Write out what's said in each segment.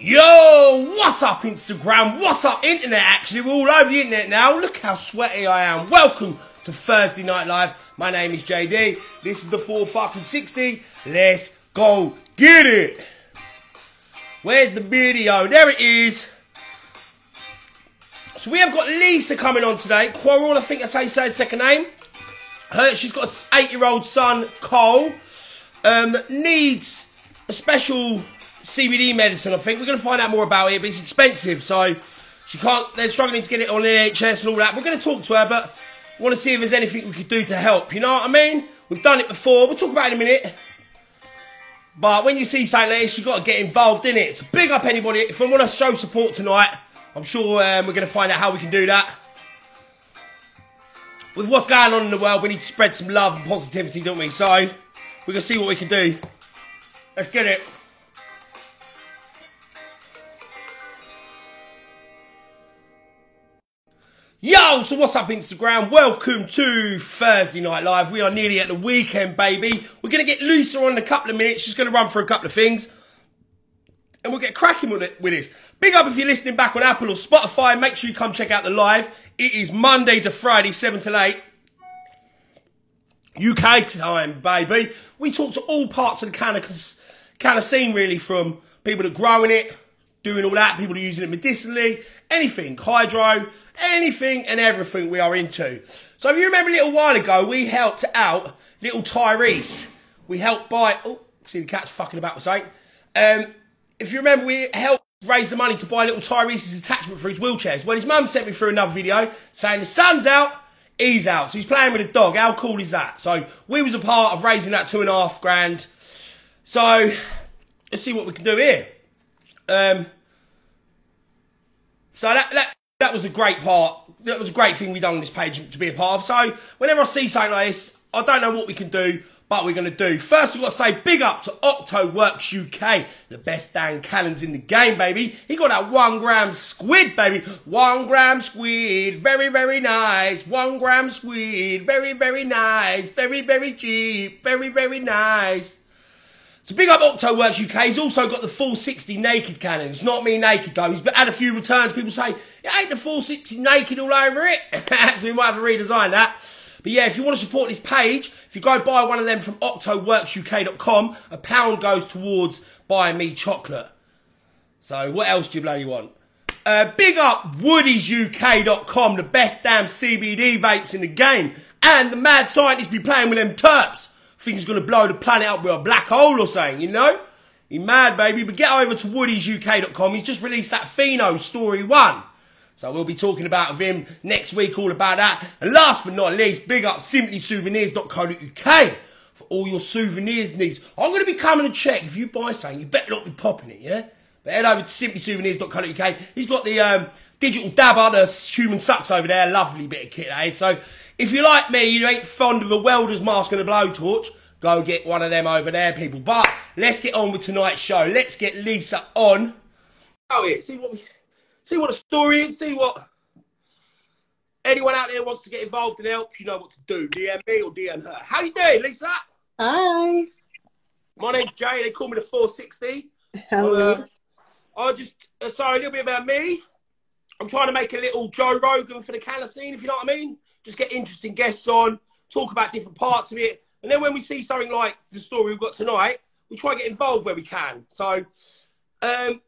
Yo, what's up Instagram? What's up internet? Actually, we're all over the internet now. Look how sweaty I am. Welcome to Thursday Night Live. My name is JD. This is the 4 fucking 60. Let's go get it. Where's the video? There it is. So we have got Lisa coming on today. Quarrell, I think I say say second name. Her, she's got an eight-year-old son, Cole, um, needs a special CBD medicine. I think we're going to find out more about it, but it's expensive, so she can't. They're struggling to get it on NHS and all that. We're going to talk to her, but want to see if there's anything we could do to help. You know what I mean? We've done it before. We'll talk about it in a minute. But when you see something like this, you've got to get involved in it. So big up anybody. If I want to show support tonight, I'm sure um, we're going to find out how we can do that. With what's going on in the world, we need to spread some love and positivity, don't we? So we're going to see what we can do. Let's get it. Yo, so what's up, Instagram? Welcome to Thursday Night Live. We are nearly at the weekend, baby. We're going to get Lisa on in a couple of minutes. She's going to run through a couple of things. And we'll get cracking with it with this. Big up if you're listening back on Apple or Spotify. Make sure you come check out the live. It is Monday to Friday, 7 to 8. UK time, baby. We talk to all parts of the cannabis kind of scene, really, from people that grow in it, doing all that, people are using it medicinally, anything, hydro, anything and everything we are into. So if you remember a little while ago, we helped out little Tyrese. We helped buy, oh, see the cat's fucking about with something. Um, if you remember, we helped raise the money to buy little Tyrese's attachment for his wheelchairs. Well, his mum sent me through another video saying the son's out, he's out. So he's playing with a dog. How cool is that? So we was a part of raising that two and a half grand. So let's see what we can do here. Um, so that, that that was a great part. That was a great thing we done on this page to be a part of. So whenever I see something like this, I don't know what we can do, but we're going to do. First, we've got to say big up to Octo Works UK, the best Dan Callens in the game, baby. He got that one gram squid, baby. One gram squid, very, very nice. One gram squid, very, very nice. Very, very cheap, very, very nice. So big up Octoworks UK. He's also got the 460 naked cannon. It's not me naked though. He's had a few returns. People say, it ain't the 460 naked all over it. so we might have to redesign that. But yeah, if you want to support this page, if you go buy one of them from octoworksuk.com, a pound goes towards buying me chocolate. So what else do you bloody want? Uh, big up woodiesuk.com, the best damn CBD vapes in the game. And the mad scientists be playing with them terps he's going to blow the planet up with a black hole or something, you know? He mad, baby. But get over to woodiesuk.com. He's just released that Pheno Story 1. So we'll be talking about him next week, all about that. And last but not least, big up simplysouvenirs.co.uk for all your souvenirs needs. I'm going to be coming to check. If you buy something, you better not be popping it, yeah? But head over to simplysouvenirs.co.uk. He's got the um, digital dabber, the human sucks over there. Lovely bit of kit, eh? So if you like me, you ain't fond of a welder's mask and a blowtorch, go get one of them over there, people. But let's get on with tonight's show. Let's get Lisa on. Oh, yeah, see what we, see what the story is, see what anyone out there wants to get involved and help, you know what to do. DM me or DM her. How you doing, Lisa? Hi. My name's Jay. They call me the 460. Hello. Uh, I just, uh, sorry, a little bit about me. I'm trying to make a little Joe Rogan for the Canna scene, if you know what I mean just get interesting guests on, talk about different parts of it. And then when we see something like the story we've got tonight, we try and get involved where we can. So um,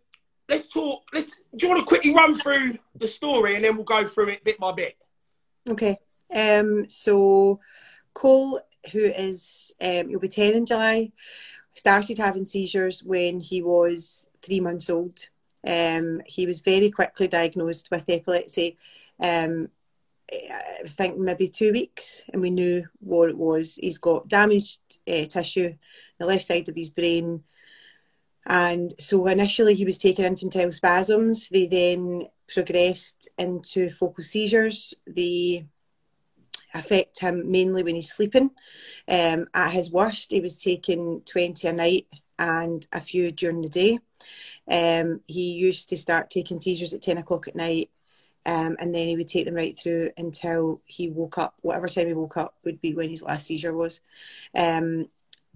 let's talk. Let's. Do you want to quickly run through the story and then we'll go through it bit by bit? Okay. Um, so Cole, who is um, he'll be ten in July, started having seizures when he was three months old. Um, he was very quickly diagnosed with epilepsy. Um, I think maybe two weeks, and we knew what it was. He's got damaged uh, tissue, the left side of his brain, and so initially he was taking infantile spasms. They then progressed into focal seizures. They affect him mainly when he's sleeping. Um, at his worst, he was taking 20 a night and a few during the day. Um, he used to start taking seizures at 10 o'clock at night um, and then he would take them right through until he woke up. Whatever time he woke up would be when his last seizure was. Um,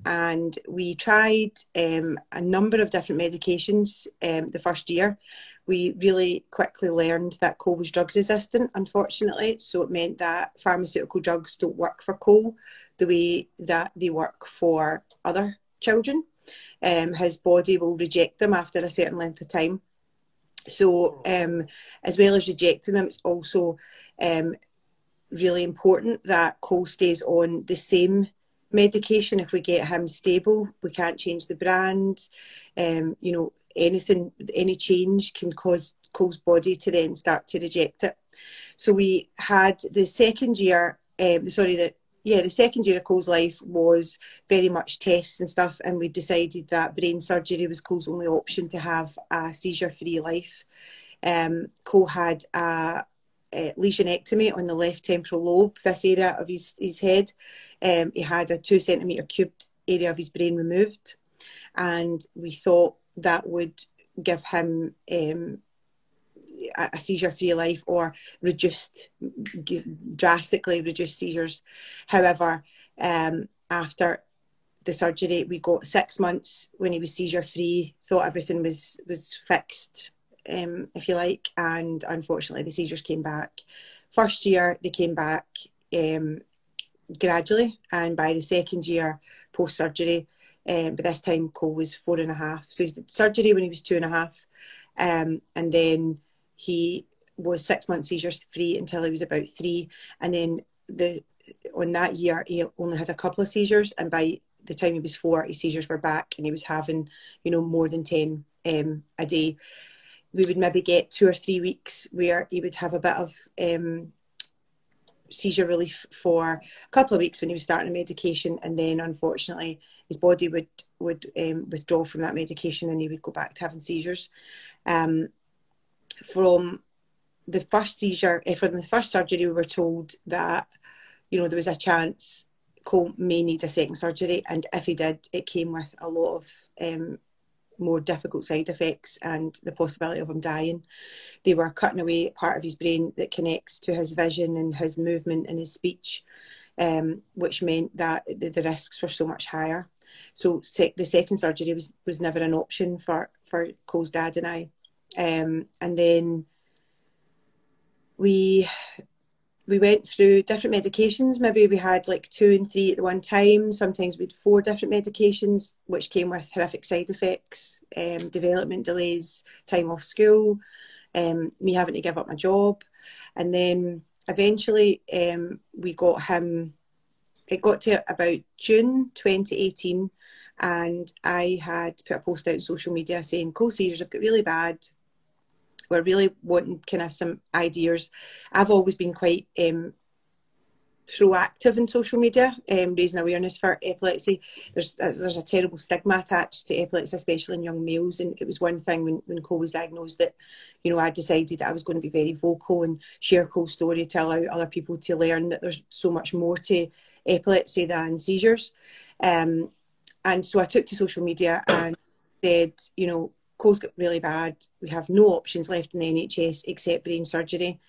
and we tried um, a number of different medications um, the first year. We really quickly learned that Cole was drug resistant, unfortunately. So it meant that pharmaceutical drugs don't work for Cole the way that they work for other children. Um, his body will reject them after a certain length of time. So, um, as well as rejecting them, it's also um, really important that Cole stays on the same medication if we get him stable. We can't change the brand. Um, you know, anything, any change can cause Cole's body to then start to reject it. So we had the second year, um, sorry, the yeah, the second year of Cole's life was very much tests and stuff, and we decided that brain surgery was Cole's only option to have a seizure-free life. Um, Cole had a, a, lesionectomy on the left temporal lobe, this area of his, his head. Um, he had a two centimetre cubed area of his brain removed, and we thought that would give him um, a seizure free life or reduced, drastically reduced seizures. However, um, after the surgery, we got six months when he was seizure free, thought everything was, was fixed, um, if you like, and unfortunately the seizures came back. First year, they came back um, gradually, and by the second year post surgery, um, but this time Cole was four and a half. So he did surgery when he was two and a half. Um, and then he was six months seizures free until he was about three, and then the on that year he only had a couple of seizures, and by the time he was four, his seizures were back, and he was having you know more than ten um, a day. We would maybe get two or three weeks where he would have a bit of um, seizure relief for a couple of weeks when he was starting medication, and then unfortunately his body would would um, withdraw from that medication, and he would go back to having seizures. Um, from the first seizure, uh, from the first surgery, we were told that, you know, there was a chance Cole may need a second surgery, and if he did, it came with a lot of um, more difficult side effects and the possibility of him dying. They were cutting away part of his brain that connects to his vision and his movement and his speech, um, which meant that the, the, risks were so much higher. So sec- the second surgery was, was never an option for, for Cole's dad and I. Um, and then we we went through different medications. Maybe we had like two and three at the one time. Sometimes we had four different medications, which came with horrific side effects, um, development delays, time off school, um, me having to give up my job. And then eventually um, we got him, it got to about June 2018, and I had put a post out on social media saying, Cole seizures have got really bad we're really wanting kind of some ideas. I've always been quite um, proactive in social media, um, raising awareness for epilepsy. There's there's a terrible stigma attached to epilepsy, especially in young males. And it was one thing when, when Cole was diagnosed that, you know, I decided that I was going to be very vocal and share Cole's story to allow other people to learn that there's so much more to epilepsy than seizures. Um, and so I took to social media and said, you know, Cole's got really bad. We have no options left in the NHS except brain surgery.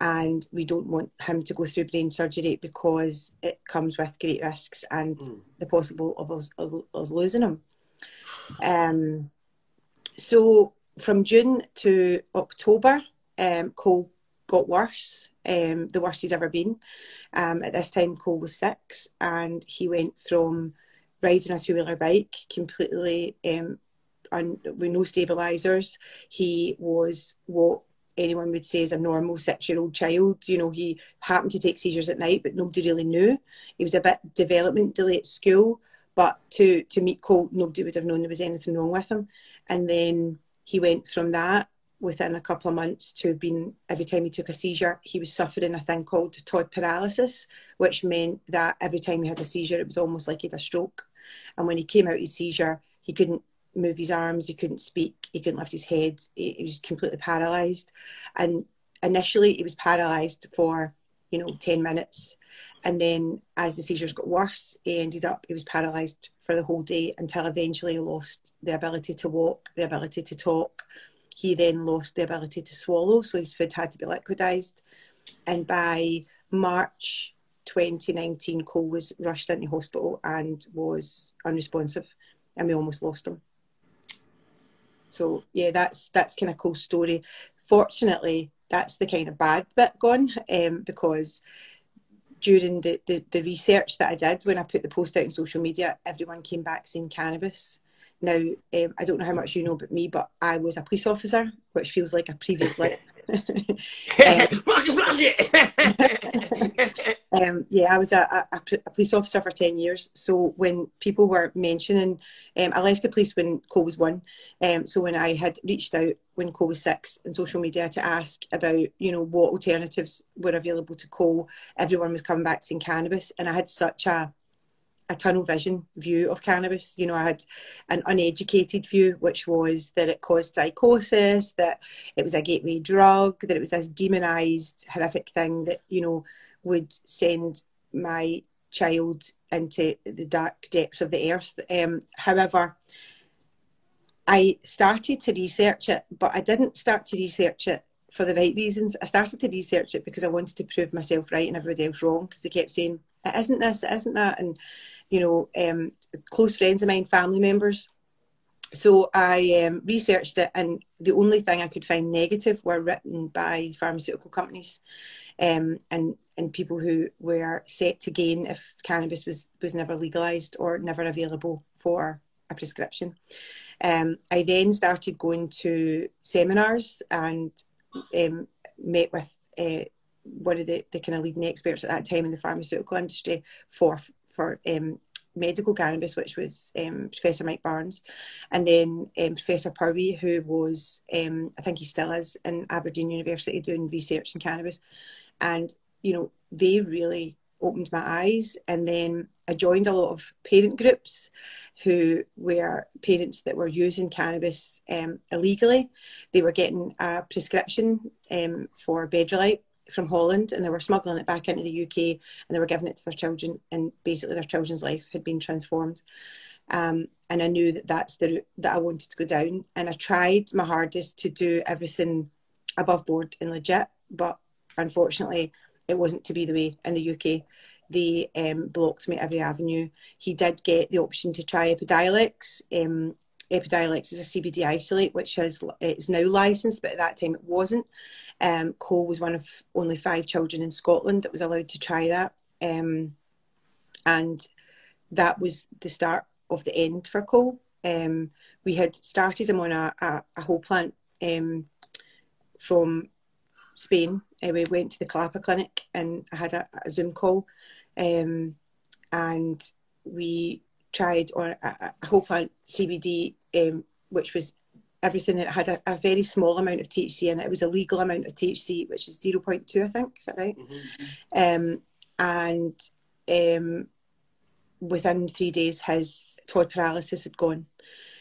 And we don't want him to go through brain surgery because it comes with great risks and mm. the possible of us, of us losing him. Um, so from June to October, um, Cole got worse, um, the worst he's ever been. Um, at this time, Cole was six, and he went from riding a two wheeler bike completely and with no stabilisers. He was what anyone would say is a normal six year old child. You know, he happened to take seizures at night, but nobody really knew. He was a bit development delay at school, but to, to meet Cole, nobody would have known there was anything wrong with him. And then he went from that within a couple of months to being every time he took a seizure, he was suffering a thing called Todd paralysis, which meant that every time he had a seizure, it was almost like he had a stroke. And when he came out of his seizure, he couldn't move his arms, he couldn't speak, he couldn't lift his head, he, he was completely paralysed. And initially, he was paralysed for, you know, 10 minutes. And then as the seizures got worse, he ended up, he was paralysed for the whole day until eventually he lost the ability to walk, the ability to talk. He then lost the ability to swallow, so his food had to be liquidised. And by March 2019, Cole was rushed into hospital and was unresponsive, and we almost lost him. So yeah, that's that's kind of cool story. Fortunately, that's the kind of bad bit gone um, because during the, the, the research that I did when I put the post out on social media, everyone came back saying cannabis. Now, um, I don't know how much you know about me, but I was a police officer, which feels like a previous life. um, yeah, I was a, a, a, police officer for 10 years. So when people were mentioning, um, I left the police when Cole was one. Um, so when I had reached out when Cole was six on social media to ask about, you know, what alternatives were available to Cole, everyone was coming back saying cannabis. And I had such a a tunnel vision view of cannabis. You know, I had an uneducated view, which was that it caused psychosis, that it was a gateway drug, that it was this demonized, horrific thing that, you know, would send my child into the dark depths of the earth. Um, however, I started to research it, but I didn't start to research it for the right reasons. I started to research it because I wanted to prove myself right and everybody else wrong because they kept saying, it isn't this, it isn't that. And you know, um, close friends of mine, family members. So I um, researched it, and the only thing I could find negative were written by pharmaceutical companies um, and and people who were set to gain if cannabis was was never legalized or never available for a prescription. Um, I then started going to seminars and um, met with uh, one of the, the kind of leading experts at that time in the pharmaceutical industry for for um, medical cannabis, which was um, Professor Mike Barnes, and then um, Professor Pertwee, who was, um, I think he still is, in Aberdeen University doing research in cannabis. And, you know, they really opened my eyes. And then I joined a lot of parent groups who were parents that were using cannabis um, illegally. They were getting a prescription um, for Bedrolite from Holland and they were smuggling it back into the UK and they were giving it to their children and basically their children's life had been transformed. Um, and I knew that that's the route that I wanted to go down. And I tried my hardest to do everything above board and legit, but unfortunately, it wasn't to be the way in the UK. They um, blocked me every avenue. He did get the option to try Epidiolex. Um, Epidiolex is a CBD isolate, which is it's now licensed, but at that time it wasn't. Um, Cole was one of only five children in Scotland that was allowed to try that, um, and that was the start of the end for Cole. Um, we had started him on a, a, a whole plant um, from Spain. Uh, we went to the Kalapa clinic and I had a, a Zoom call, um, and we tried on a, whole plant CBD, um, which was everything. It had a, a, very small amount of THC in it. It was a legal amount of THC, which is 0.2, I think. Is that right? Mm-hmm. Um, and um, within three days, his Todd paralysis had gone.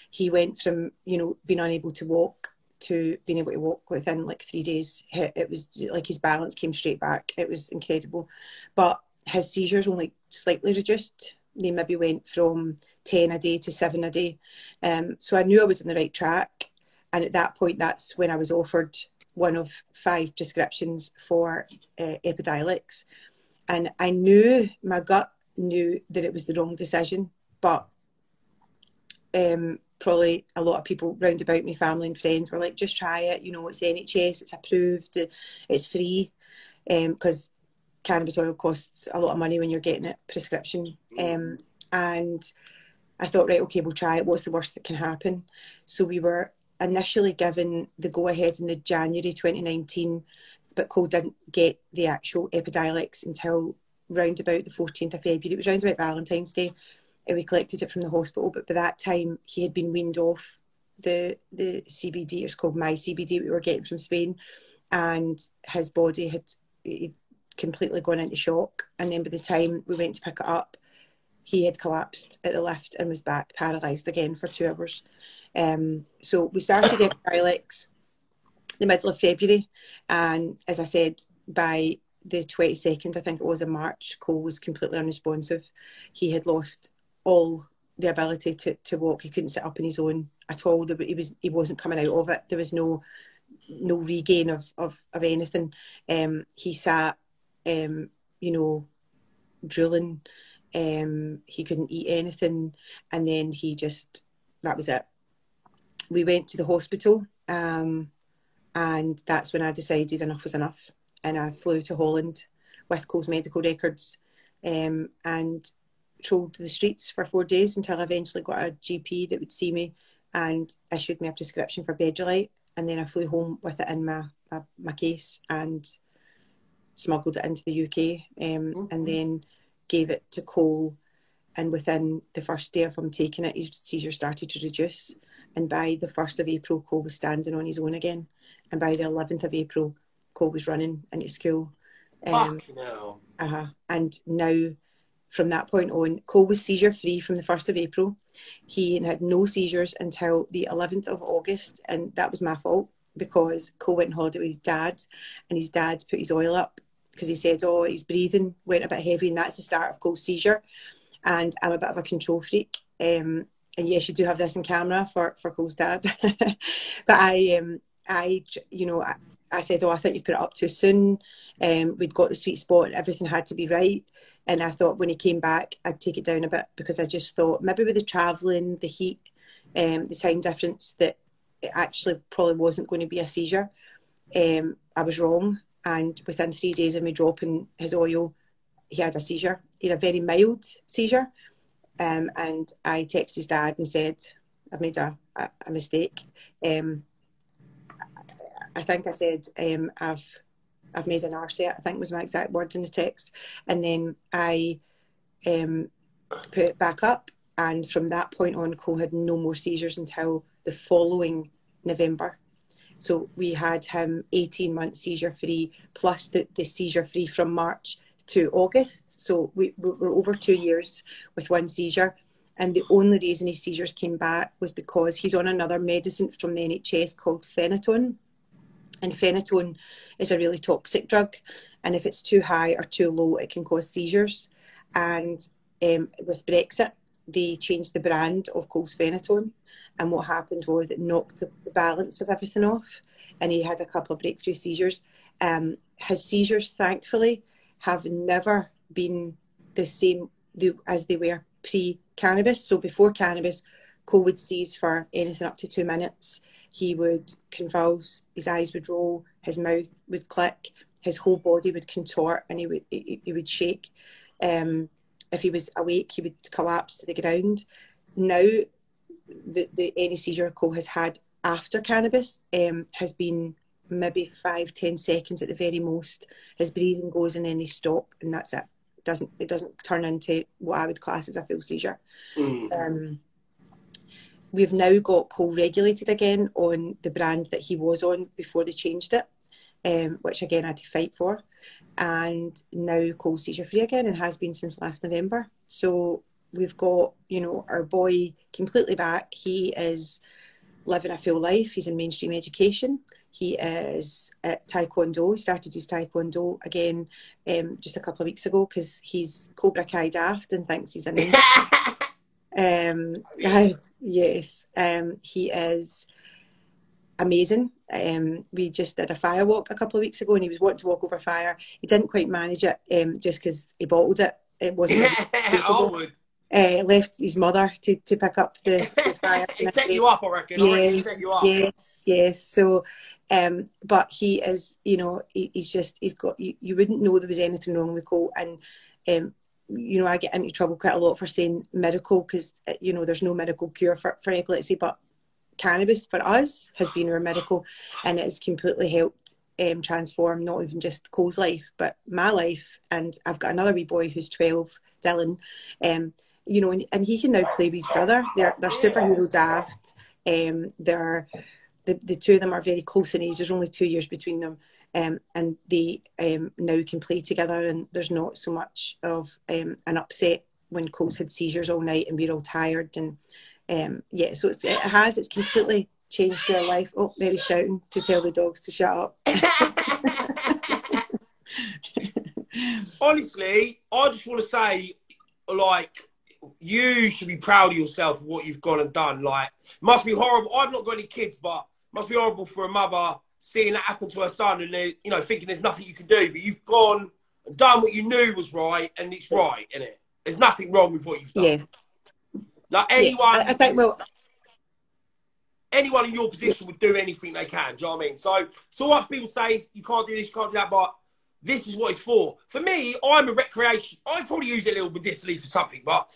He went from, you know, being unable to walk to being able to walk within like three days. It was like his balance came straight back. It was incredible. But his seizures only slightly reduced they maybe went from 10 a day to 7 a day. Um, so I knew I was on the right track. And at that point, that's when I was offered one of five prescriptions for uh, Epidiolex. And I knew, my gut knew that it was the wrong decision, but um, probably a lot of people round about me, family and friends, were like, just try it. You know, it's NHS, it's approved, it's free. Because um, cannabis oil costs a lot of money when you're getting it prescription. Um, and I thought, right, okay, we'll try it. What's the worst that can happen? So we were initially given the go ahead in the January 2019, but Cole didn't get the actual Epidiolex until round about the 14th of February. It was round about Valentine's Day. And we collected it from the hospital, but by that time he had been weaned off the the CBD. It's called My CBD. We were getting from Spain, and his body had completely gone into shock. And then by the time we went to pick it up, he had collapsed at the lift and was back paralysed again for two hours. Um, so we started Epidiolex the middle of February, and as I said, by the 22nd, I think it was in March, Cole was completely unresponsive. He had lost all the ability to, to walk. He couldn't sit up on his own at all. He was he wasn't coming out of it. There was no no regain of of, of anything. Um, he sat, um, you know, drooling. Um, he couldn't eat anything, and then he just that was it. We went to the hospital, um, and that's when I decided enough was enough, and I flew to Holland with Cole's medical records, um, and trolled the streets for four days until I eventually got a GP that would see me and issued me a prescription for Bedrolite, and then I flew home with it in my my, my case and smuggled it into the UK, um, mm-hmm. and then gave it to Cole. And within the first day of him taking it, his seizure started to reduce. And by the 1st of April, Cole was standing on his own again. And by the 11th of April, Cole was running into school. Um, now. Uh-huh. And now, from that point on, Cole was seizure free from the 1st of April. He had no seizures until the 11th of August. And that was my fault because Cole went on holiday with his dad. And his dad put his oil up because he said, oh, his breathing went a bit heavy. And that's the start of Cole seizure. And I'm a bit of a control freak. Um, and yes, you do have this in camera for for Cole's dad. but I, um, I, you know, I, I, said, oh, I think you put it up too soon. Um, we'd got the sweet spot, everything had to be right. And I thought when he came back, I'd take it down a bit because I just thought maybe with the travelling, the heat, um, the time difference, that it actually probably wasn't going to be a seizure. Um, I was wrong, and within three days of me dropping his oil, he had a seizure. He had a very mild seizure, um, and I texted his dad and said, I've made a, a, a mistake. Um, I think I said, um, I've I've made an arse I think was my exact words in the text. And then I um, put it back up. And from that point on, Cole had no more seizures until the following November. So we had him 18 months seizure free, plus the, the seizure free from March to August. So we, were over two years with one seizure. And the only reason his seizures came back was because he's on another medicine from the NHS called phenytoin. And phenytoin is a really toxic drug. And if it's too high or too low, it can cause seizures. And um, with Brexit, they changed the brand of Cole's phenytoin. And what happened was it knocked the, balance of everything off. And he had a couple of breakthrough seizures. Um, his seizures, thankfully, have never been the same as they were pre cannabis. So before cannabis, Cole would seize for anything up to two minutes. He would convulse, his eyes would roll, his mouth would click, his whole body would contort, and he would he, he would shake. Um, if he was awake, he would collapse to the ground. Now, the, the any seizure Cole has had after cannabis um, has been maybe five, ten seconds at the very most. His breathing goes and then they stop, and that's it. It doesn't it doesn't turn into what I would class as a full seizure. Mm. Um, we've now got co-regulated again on the brand that he was on before they changed it, um, which again I had to fight for, and now Cole seizure free again and has been since last November. So we've got you know our boy completely back. He is living a full life. He's in mainstream education. He is at Taekwondo. He started his Taekwondo again um, just a couple of weeks ago because he's Cobra Kai daft and thinks he's a ninja. um, yes, um, he is amazing. Um, we just did a fire walk a couple of weeks ago and he was wanting to walk over fire. He didn't quite manage it um, just because he bottled it. It wasn't. uh, left his mother to, to pick up the, the fire. he set you up, I reckon. Yes, reckon yes, yes. So, um, but he is, you know, he, he's just, he's got, you, you wouldn't know there was anything wrong with Cole. And, um, you know, I get into trouble quite a lot for saying miracle because, uh, you know, there's no medical cure for, for epilepsy, but cannabis for us has been our medical and it has completely helped um, transform not even just Cole's life, but my life. And I've got another wee boy who's 12, Dylan. Um, you know, and, and he can now play with his brother. They're they're superhero daft. Um, they're the, the two of them are very close in age. There's only two years between them, um, and they um, now can play together. And there's not so much of um, an upset when Cole's had seizures all night and we're all tired. And um, yeah, so it has. It's completely changed their life. Oh, there he's shouting to tell the dogs to shut up. Honestly, I just want to say, like, you should be proud of yourself for what you've gone and done. Like, must be horrible. I've not got any kids, but must be horrible for a mother seeing that happen to her son and you know thinking there's nothing you can do. But you've gone and done what you knew was right, and it's right, isn't it? There's nothing wrong with what you've done. Yeah. Like anyone, Yeah, I, I think well, anyone in your position would do anything they can. Do you know what I mean? So, so what people say you can't do this, you can't do that, but this is what it's for. For me, I'm a recreation. I probably use it a little bit medicinally for something, but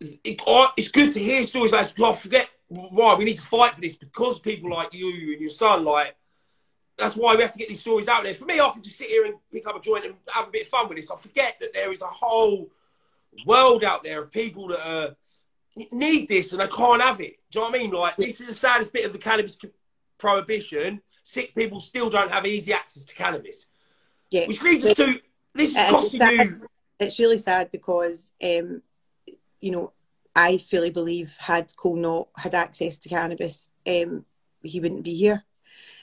it, it's good to hear stories like this. I forget why we need to fight for this because people like you and your son, like that's why we have to get these stories out there. For me, I can just sit here and pick up a joint and have a bit of fun with this. I forget that there is a whole world out there of people that uh, need this and they can't have it. Do you know what I mean? Like this is the saddest bit of the cannabis prohibition. Sick people still don't have easy access to cannabis, yeah. which leads us to this is Uh, costing it's, you. it's really sad because um, you know I fully believe had Cole not had access to cannabis, um, he wouldn't be here.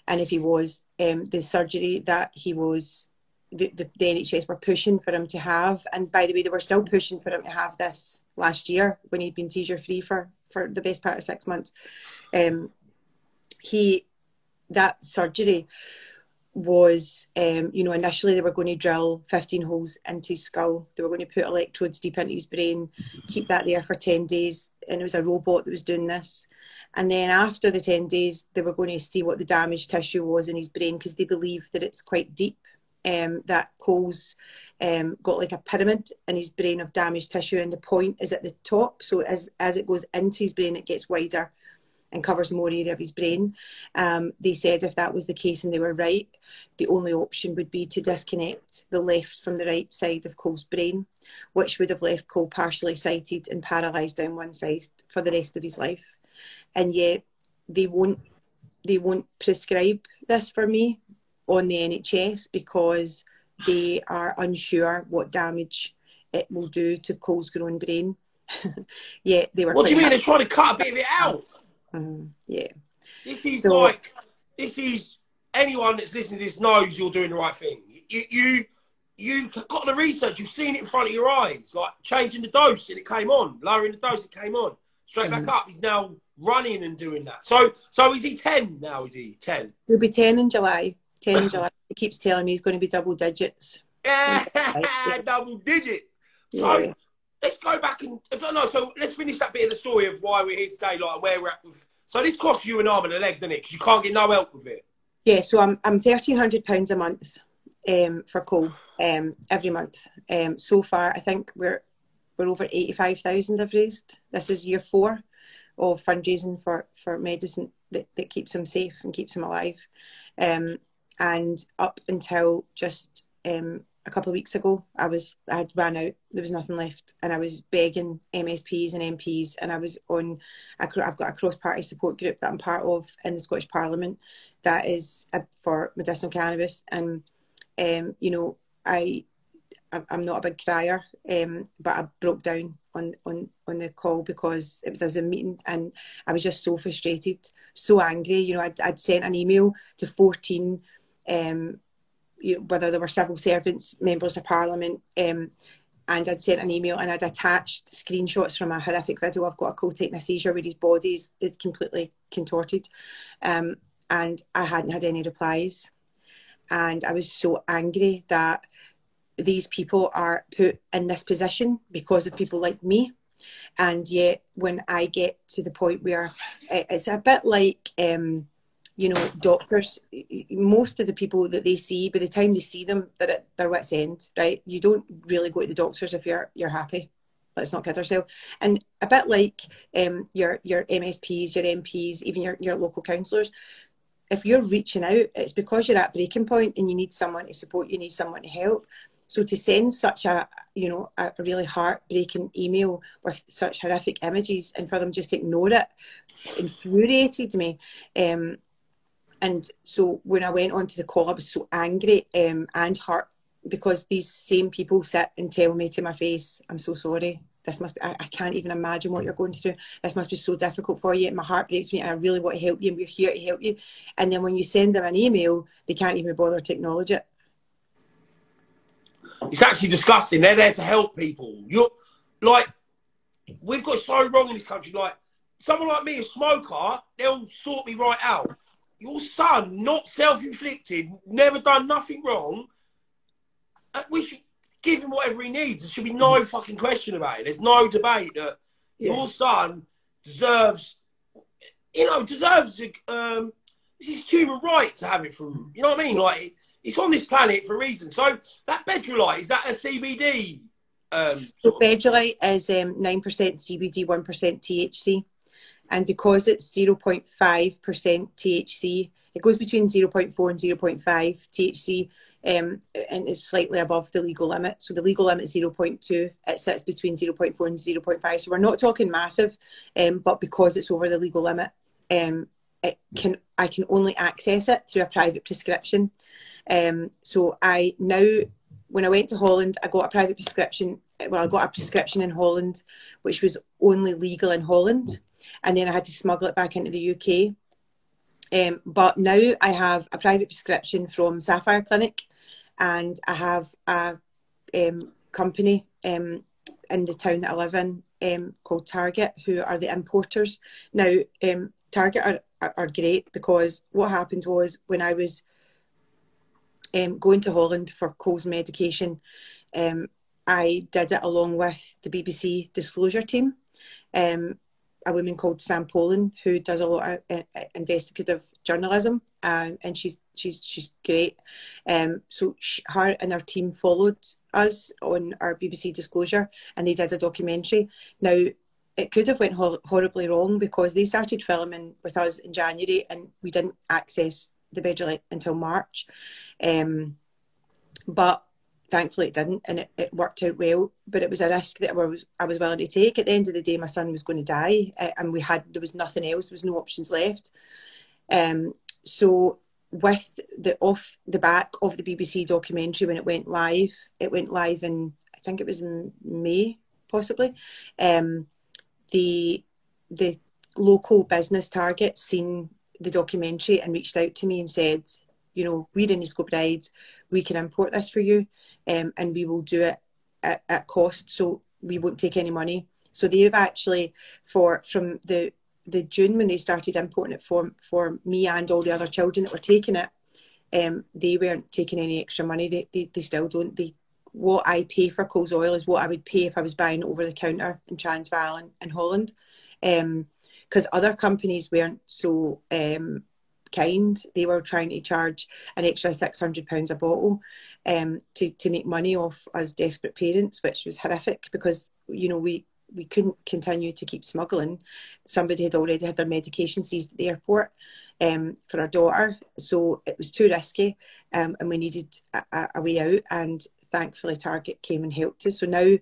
And if he was, um, the surgery that he was, the, the, the NHS were pushing for him to have, and by the way, they were still pushing for him to have this last year when he'd been seizure free for for the best part of six months. Um, he that surgery was, um, you know, initially they were going to drill 15 holes into his skull. They were going to put electrodes deep into his brain, keep that there for 10 days. And it was a robot that was doing this. And then after the 10 days, they were going to see what the damaged tissue was in his brain because they believe that it's quite deep. Um, that Cole's um, got like a pyramid in his brain of damaged tissue, and the point is at the top. So as as it goes into his brain, it gets wider and covers more area of his brain. Um, they said if that was the case and they were right, the only option would be to disconnect the left from the right side of Cole's brain, which would have left Cole partially sighted and paralysed down one side for the rest of his life. And yet they won't they won't prescribe this for me on the NHS because they are unsure what damage it will do to Cole's growing brain. yeah, they were. What do you mean they're trying to cut a it out? Mhm, yeah. This is So- like this is anyone that's listening to this knows you're doing the right thing. You you you've got the research, you've seen it in front of your eyes, like changing the dose and it came on, lowering the dose, it came on, straight back up. He's now running and doing that. So so is he ten now? Is he ten? He'll be 10 in July. 10 in July. He keeps telling me he's going to be double digits. Yeah, yeah. double digit. So Yeah. Let's go back and I don't know. So let's finish that bit of the story of why we're here today, like where we're at with. So this costs you an arm and a leg, doesn't it? Because you can't get no help with it. Yeah, so I'm I'm thirteen hundred pounds a month um, for Cole um, every month. Um, so far, I think we're we're over eighty five thousand I've raised. This is year four of fundraising for for medicine that, that keeps him safe and keeps him alive. Um, and up until just um, a couple of weeks ago, I was I had ran out. There was nothing left, and I was begging MSPs and MPs, and I was on. cr- I've got a cross party support group that I'm part of in the Scottish Parliament that is for medicinal cannabis, and um, you know I I'm- I'm not a big crier, um, but I broke down on, on, on the call because it was as a meeting and I was just so frustrated, so angry. You know, I'd, I'd sent an email to 14, um, you know, whether there were civil servants, members of parliament, um, and I'd sent an email and I'd attached screenshots from a horrific video. I've got a Cole taking a seizure where his body is, is completely contorted. Um, and I hadn't had any replies. And I was so angry that these people are put in this position because of people like me. And yet, when I get to the point where eh, it's a bit like, um, you know, doctors, most of the people that they see, by the time they see them, they're at their wits' end, right? You don't really go to the doctors if you're you're happy. Let's not kid ourselves. And a bit like um, your your MSPs, your MPs, even your, your local councillors, if you're reaching out, it's because you're at breaking point and you need someone to support you, need someone to help. So to send such a you know a really heartbreaking email with such horrific images and for them just to ignore it infuriated me. Um, and so when I went onto the call, I was so angry um, and hurt because these same people sit and tell me to my face, "I'm so sorry. This must be. I, I can't even imagine what you're going through. This must be so difficult for you. And my heart breaks me, and I really want to help you, and we're here to help you." And then when you send them an email, they can't even bother to acknowledge it. It's actually disgusting. They're there to help people. You're like, we've got so wrong in this country. Like, someone like me, a smoker, they'll sort me right out. Your son, not self-inflicted, never done nothing wrong. uh, We should, give him whatever he needs. There should be no fucking question about it. There's no debate that Yeah. your son deserves, you know, deserves um, it's his human right to have it from. You know what I mean? Like it's on this planet for a reason. So that Bedrolite is that a CBD? Um, So Bedrolite is um, 9% CBD, 1% THC. And because it's 0.5% THC, it goes between 0.4 and 0.5 THC um, and is slightly above the legal limit. So the legal limit is 0.2. It sits between 0.4 and 0.5. So we're not talking massive, um, but because it's over the legal limit, um, it can I can only access it through a private prescription. Um, so I now when I went to Holland, I got a private prescription. Well, I got a prescription in Holland, which was only legal in Holland, and then I had to smuggle it back into the UK. Um, but now I have a private prescription from Sapphire Clinic, and I have a um, company um, in the town that I live in um, called Target, who are the importers. Now, um, Target are, are, great because what happened was when I was um, going to Holland for Cole's medication, I did it along with the BBC disclosure team. Um, a woman called Sam Poling who does a lot of uh, uh, investigative journalism, um, and she's she's she's great. Um, so she, her and her team followed us on our BBC disclosure, and they did a documentary. Now it could have went hor- horribly wrong because they started filming with us in January, and we didn't access the Bedrolite until March. Um, but thankfully it didn't, and it, it worked out well. But it was a risk that I was I was willing to take. At the end of the day, my son was going to die, uh, and we had there was nothing else. There was no options left. Um, so with the off the back of the BBC documentary when it went live, it went live in I think it was in May possibly. Um, the the local business target seen the documentary and reached out to me and said, you know, we're in East Bride, we can import this for you, um, and we will do it at, at cost, so we won't take any money. So they've actually, for from the the June when they started importing it for for me and all the other children that were taking it, um, they weren't taking any extra money. They, they they still don't. They what I pay for Coles Oil is what I would pay if I was buying over the counter in Transvaal and, in Holland. Because other companies weren't so um, kind. They were trying to charge an extra £600 a bottle um, to, to make money off us desperate parents, which was horrific because, you know, we, we couldn't continue to keep smuggling. Somebody had already had their medication seized at the airport um, for our daughter, so it was too risky, um, and we needed a, a, way out. And thankfully, Target came and helped us. So now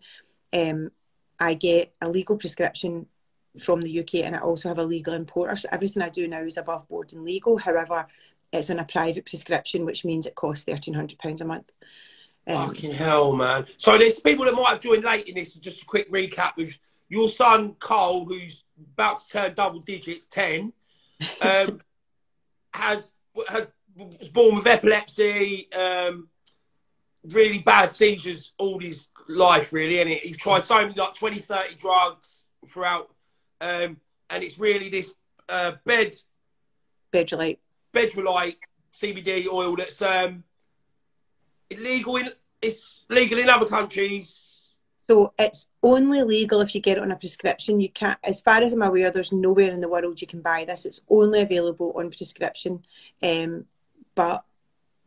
um, I get a legal prescription from the UK, and I also have a legal importer. So everything I do now is above board and legal. However, it's on a private prescription, which means it costs thirteen hundred pounds a month. Um, Fucking hell, man. So there's people that might have joined late in this. Just a quick recap with your son Cole, who's about to turn double digits, ten, um, has has was born with epilepsy, um, really bad seizures all his life, really, and he's tried so many like 20, 30 drugs throughout, um, and it's really this uh, bed Bedrolite. Bedrolite CBD oil that's um, illegal in it's legal in other countries. So it's only legal if you get it on a prescription. You can't, as far as I'm aware, there's nowhere in the world you can buy this. It's only available on prescription, um, but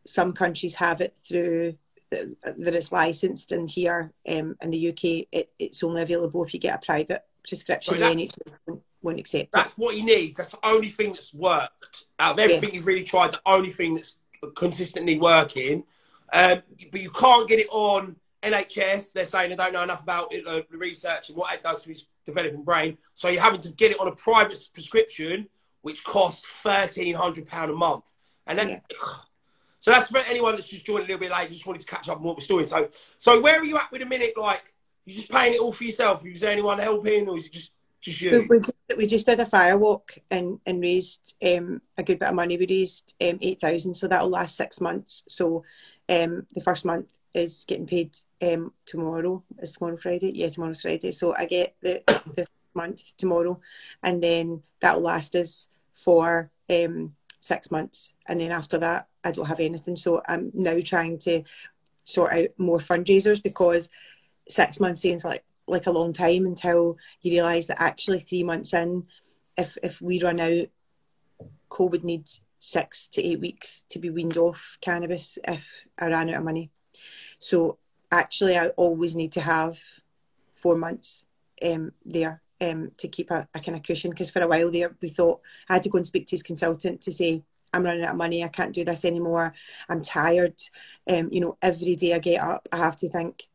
some countries have it through that it's licensed, and here um, in the UK, it, it's only available if you get a private prescription. So the NHS won't, accept it. That's what he needs. That's the only thing that's worked out of everything you've really tried. The only thing that's consistently working. Um, but you can't get it on NHS. They're saying they don't know enough about it, uh, the research and what it does to his developing brain. So you're having to get it on a private prescription, which costs thirteen hundred pound a month. And then, Yeah. so that's for anyone that's just joined a little bit late. Just wanted to catch up on what we're doing. So, so where are you at with a minute? Like, you just paying it all for yourself? Is there anyone helping, or is it just just you? we, just, we just did a firewalk and, and raised um, a good bit of money. We raised um, 8,000, so that'll last six months. So um, the first month is getting paid um, tomorrow. Is tomorrow Friday? Yeah, tomorrow's Friday. So I get the, the month tomorrow, and then that'll last us for um, six months. And then after that, I don't have anything. So I'm now trying to sort out more fundraisers because six months seems like like a long time until you realise that actually three months in, if if we run out, COVID needs six to eight weeks to be weaned off cannabis if I ran out of money. So actually, I always need to have four months um, there um, to keep a, a kind of cushion because for a while there we thought I had to go and speak to his consultant to say I'm running out of money. I can't do this anymore. I'm tired. Um, you know, every day I get up, I have to think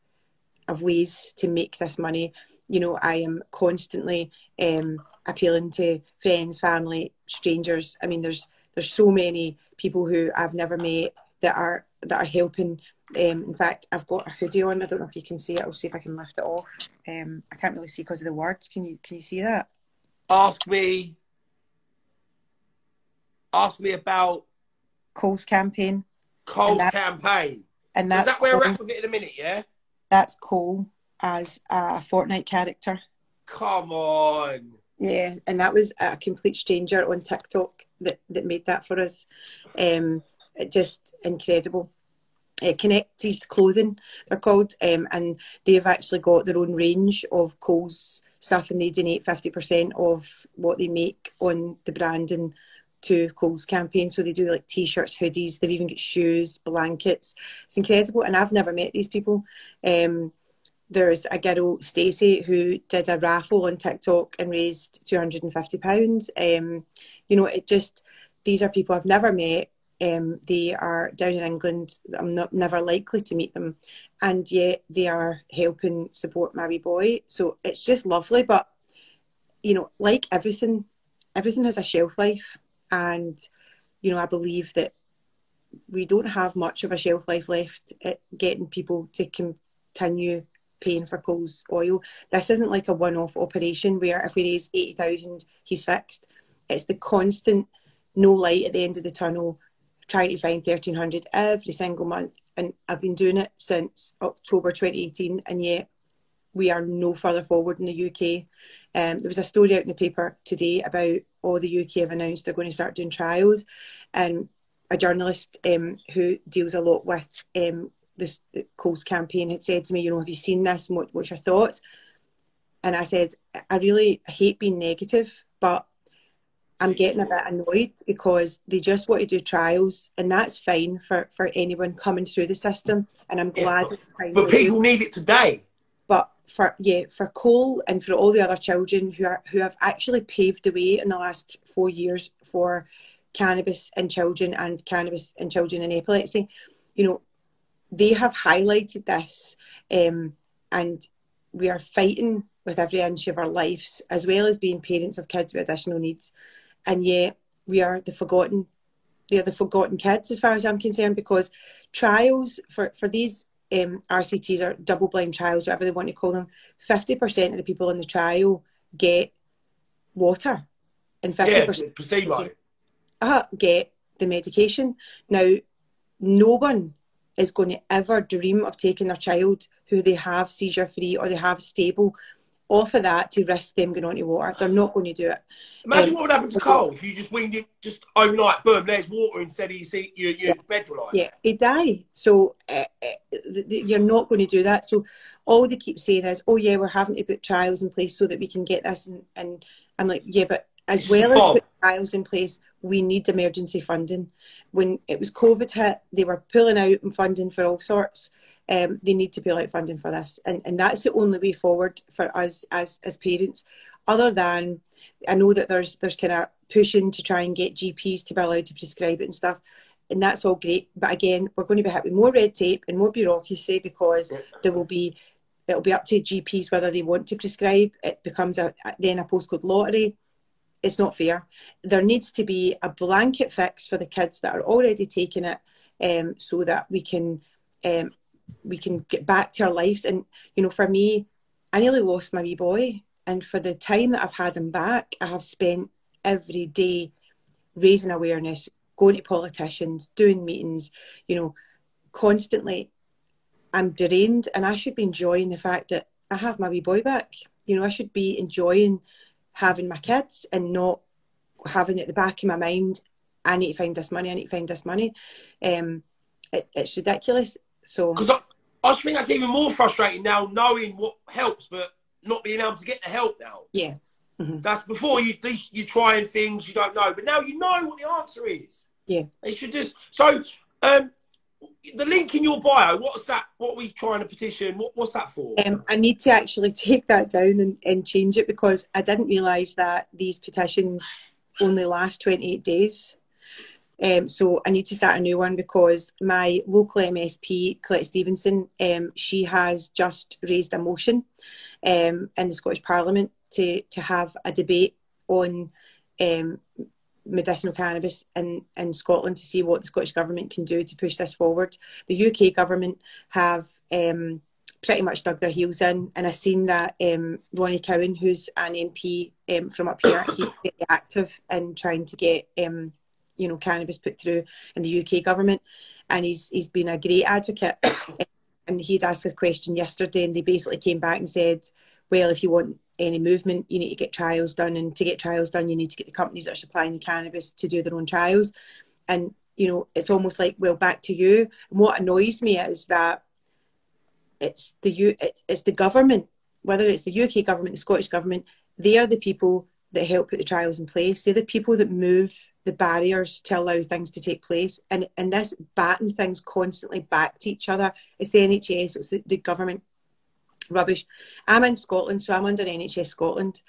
of ways to make this money. You know, I am constantly um, appealing to friends, family, strangers. I mean, there's there's so many people who I've never met that are that are helping. Um, in fact, I've got a hoodie on. I don't know if you can see it. I'll see if I can lift it off. Um, I can't really see because of the words. Can you can you see that? Ask me ask me about Cole's campaign. Cole's And that- campaign. And Is that's that where we're at with it in a minute, yeah? That's Cole as a Fortnite character. Come on. Yeah, and that was a complete stranger on TikTok that, that made that for us. Um, it just incredible. Uh, connected clothing, they're called, um, and they've actually got their own range of Coles stuff, and they donate fifty percent of what they make on the branding to Coles campaign. So they do like t-shirts, hoodies. They've even got shoes, blankets. It's incredible, and I've never met these people. Um, there's a girl, Stacey, who did a raffle on TikTok and raised two hundred and fifty pounds. Um, you know, it just these are people I've never met. Um, they are down in England. I'm not never likely to meet them, and yet they are helping support my wee boy. So it's just lovely. But you know, like everything, everything has a shelf life, and you know, I believe that we don't have much of a shelf life left at getting people to continue paying for Coles oil. This isn't like a one-off operation where if we raise eighty thousand, he's fixed. It's the constant no light at the end of the tunnel, trying to find thirteen hundred every single month, and I've been doing it since October 2018, and yet we are no further forward in the UK. Um, there was a story out in the paper today about all the UK have announced they're going to start doing trials, and a journalist um, who deals a lot with um, this Coles campaign had said to me, you know, have you seen this? And what, what's your thoughts? And I said, I really hate being negative, but I'm getting a bit annoyed because they just want to do trials, and that's fine for, for anyone coming through the system. And I'm Yeah, glad. but- But doing people need it today. For yeah for Cole and for all the other children who are who have actually paved the way in the last four years for cannabis in children and cannabis in children in epilepsy, you know, they have highlighted this, um, and we are fighting with every inch of our lives, as well as being parents of kids with additional needs, and yet we are the forgotten. They're the forgotten kids, as far as I'm concerned, because trials for for these um, RCTs or double blind trials, whatever they want to call them, 50% of the people in the trial get water and 50% Yeah, placebo. uh, get the medication. Now, no one is going to ever dream of taking their child who they have seizure free or they have stable off of that to risk them going on to water. They're not going to do it. Imagine Um, what would happen to Cole if you just weaned it just overnight, boom, there's water instead of you see your, your bedroll. Yeah, they die. So uh, uh, you're not going to do that. So all they keep saying is, "Oh yeah, we're having to put trials in place so that we can get this." And, and I'm like, "Yeah, but as It's well as put trials in place, we need emergency funding." When it was COVID hit, they were pulling out and funding for all sorts. Um, they need to pull out funding for this, and and that's the only way forward for us as as parents. Other than, I know that there's there's kind of pushing to try and get GPs to be allowed to prescribe it and stuff and that's all great. But again, we're going to be hit with more red tape and more bureaucracy because there will be it'll be up to GPs whether they want to prescribe. It becomes a then a postcode lottery. It's not fair. There needs to be a blanket fix for the kids that are already taking it, um, so that we can um, we can get back to our lives. And you know, for me, I nearly lost my wee boy, and for the time that I've had him back, I have spent every day raising awareness, going to politicians, doing meetings, you know, constantly. I'm drained and I should be enjoying the fact that I have my wee boy back. You know, I should be enjoying having my kids and not having at the back of my mind, I need to find this money, I need to find this money. Um, it, it's ridiculous. So Because I, I think that's even more frustrating now, knowing what helps, but not being able to get the help now. yeah, Mhm. That's before you you're trying things you don't know, but now you know what the answer is. Yeah. They should just so um the link in your bio. What's that? What are we trying to petition? What, what's that for? um, I need to actually take that down and, and change it because I didn't realise that these petitions only last 28 days. Um, so I need to start a new one because my local MSP, Collette Stevenson, um, she has just raised a motion um, in the Scottish Parliament to, to have a debate on um, medicinal cannabis in, in Scotland to see what the Scottish Government can do to push this forward. The UK Government have um, pretty much dug their heels in, and I've seen that um, Ronnie Cowan, who's an MP um, from up here, he's very active in trying to get um, you know cannabis put through in the UK Government, and he's he's been a great advocate. and he'd asked a question yesterday, and they basically came back and said, "Well, if you want any movement, you need to get trials done, and to get trials done, you need to get the companies that are supplying the cannabis to do their own trials." And you know, it's almost like, well, back to you. And what annoys me is that it's the U, it's, the government, whether it's the UK government, the Scottish government, they are the people that help put the trials in place. They're the people that move the barriers to allow things to take place. And and this batting things constantly back to each other. It's the NHS, it's the, the government. Rubbish. I'm in Scotland, so I'm under NHS Scotland.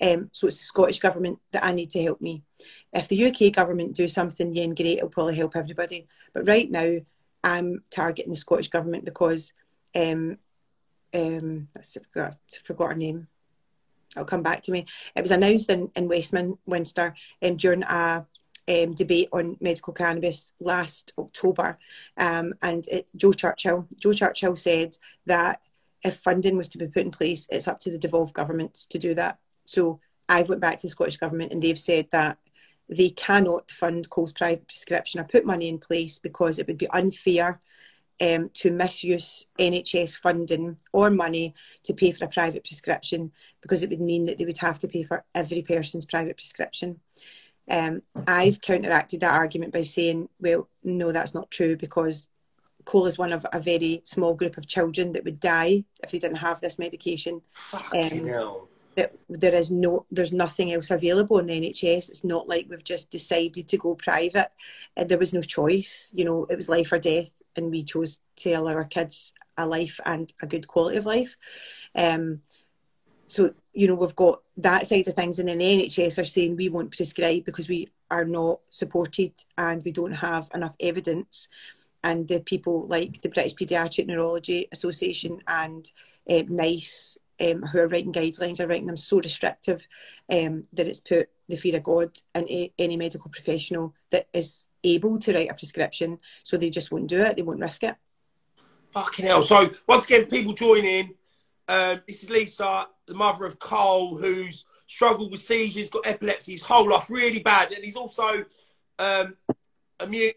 Um, so it's the Scottish government that I need to help me. If the UK government do something, yeah, great, it'll probably help everybody. But right now, I'm targeting the Scottish government because um, um, I forgot, forgot her name. It'll come back to me. It was announced in, in Westminster um, during a um, debate on medical cannabis last October, um, and it, Jo Churchill. Jo Churchill said that if funding was to be put in place, it's up to the devolved governments to do that. So I've went back to the Scottish government, and they've said that they cannot fund Coles private prescription or put money in place because it would be unfair um, to misuse NHS funding or money to pay for a private prescription because it would mean that they would have to pay for every person's private prescription. Um, I've counteracted that argument by saying, well, no, that's not true because Cole is one of a very small group of children that would die if they didn't have this medication. Fucking hell. That there is no, there's nothing else available in the NHS. It's not like we've just decided to go private. Uh, there was no choice. You know, it was life or death, and we chose to allow our kids a life and a good quality of life. Um, so you know we've got that side of things, and then the NHS are saying we won't prescribe because we are not supported and we don't have enough evidence. And the people like the British Paediatric Neurology Association and um, NICE, um, who are writing guidelines, are writing them so restrictive um, that it's put the fear of God into any medical professional that is able to write a prescription. So they just won't do it. They won't risk it. Fucking hell. So once again, people join in. Um, this is Lisa, the mother of Cole, who's struggled with seizures, got epilepsy his whole life, really bad, and he's also um, immune,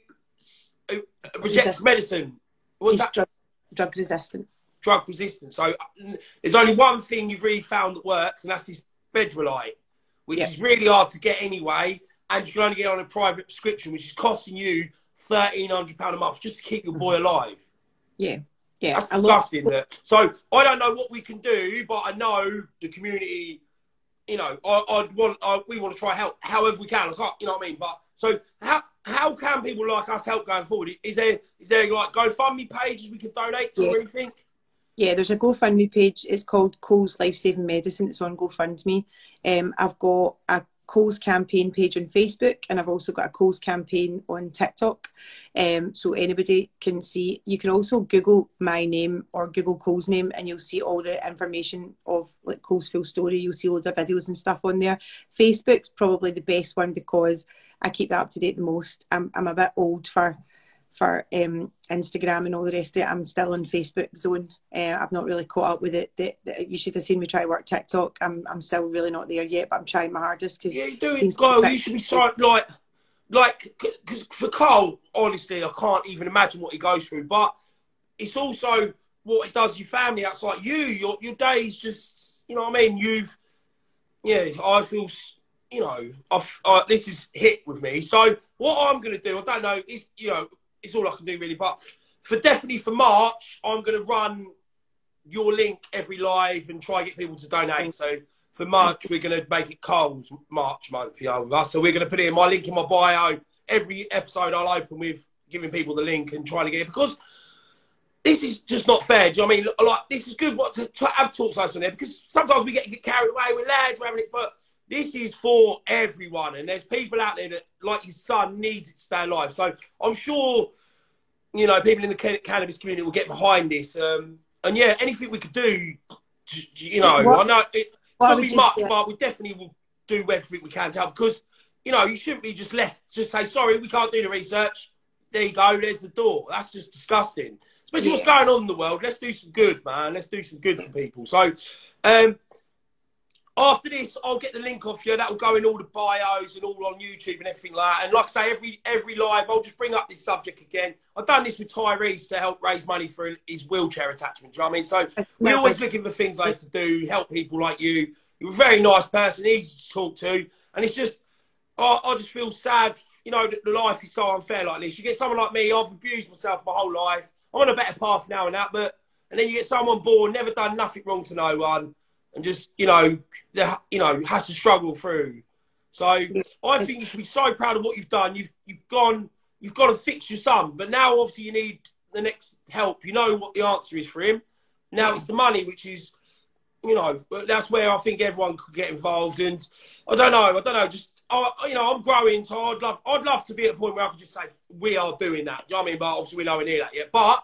rejects Resistant. medicine. What's that? drug, drug resistant. Drug resistant. So uh, there's only one thing you've really found that works, and that's this Bedrolite, which Yeah. is really hard to get anyway, and you can only get on a private prescription, which is costing you thirteen hundred pound a month just to keep your boy alive. Yeah. Yeah. That's disgusting. That so I don't know what we can do, but I know the community. You know, I, I'd want I, we want to try help however we can. I can't, you know what I mean. But so how how can people like us help going forward? Is there is there like GoFundMe pages we can donate to or Yeah. anything? Yeah, there's a GoFundMe page. It's called Coles Life Saving Medicine. It's on GoFundMe. Um, I've got a Coles campaign page on Facebook, and I've also got a Coles campaign on TikTok. Um, so anybody can see. You can also Google my name or Google Coles name, and you'll see all the information of like Coles full story. You'll see loads of videos and stuff on there. Facebook's probably the best one because I keep that up to date the most. I'm I'm a bit old for for um, Instagram and all the rest of it. I'm still in Facebook zone. Uh, I've not really caught up with it. The, the, you should have seen me try to work TikTok. I'm I'm still really not there yet, but I'm trying my hardest because Yeah, you do it, Kyle. You should be so like like because for Carl, honestly, I can't even imagine what he goes through. But it's also what it does to your family. That's like you. Your your days just you know what I mean. You've yeah. I feel you know I've, uh, this is hit with me. So what I'm gonna do, I don't know. It's you know it's all I can do really. But for definitely for March, I'm going to run your link every live and try get people to donate. So for March, we're going to make it Cole's March month, you know. So we're going to put in my link in my bio. Every episode I'll open with giving people the link and trying to get it because this is just not fair. Do you know I mean? Like this is good what to, to have talks like on there because sometimes we get, get carried away with lads, we're having it, but this is for everyone, and there's people out there that, like your son, needs it to stay alive. So I'm sure, you know, people in the cannabis community will get behind this. Um, and yeah, anything we could do, you know, what, I know it won't be much, but we definitely will do everything we can to help because, you know, you shouldn't be just left just say sorry, we can't do the research. There you go, there's the door. That's just disgusting. Especially yeah. what's going on in the world. Let's do some good, man. Let's do some good for people. So, um, after this, I'll get the link off you. That'll go in all the bios and all on YouTube and everything like that. And like I say, every every live, I'll just bring up this subject again. I've done this with Tyrese to help raise money for his wheelchair attachment. Do you know what I mean? So we're always looking for things like to do, help people like you. You're a very nice person, easy to talk to. And it's just, I, I just feel sad, you know, that the life is so unfair like this. You get someone like me, I've abused myself my whole life. I'm on a better path now and that, but, and then you get someone born, never done nothing wrong to no one and just you know, you know, has to struggle through. So I think you should be so proud of what you've done. You've you've gone, you've got to fix your son, but now obviously you need the next help. You know what the answer is for him. Now it's the money, which is, you know, that's where I think everyone could get involved. And I don't know, I don't know, just. I, you know, I'm growing, so I'd love, I'd love to be at a point where I could just say we are doing that. You know what I mean? But obviously we're nowhere near that yet. But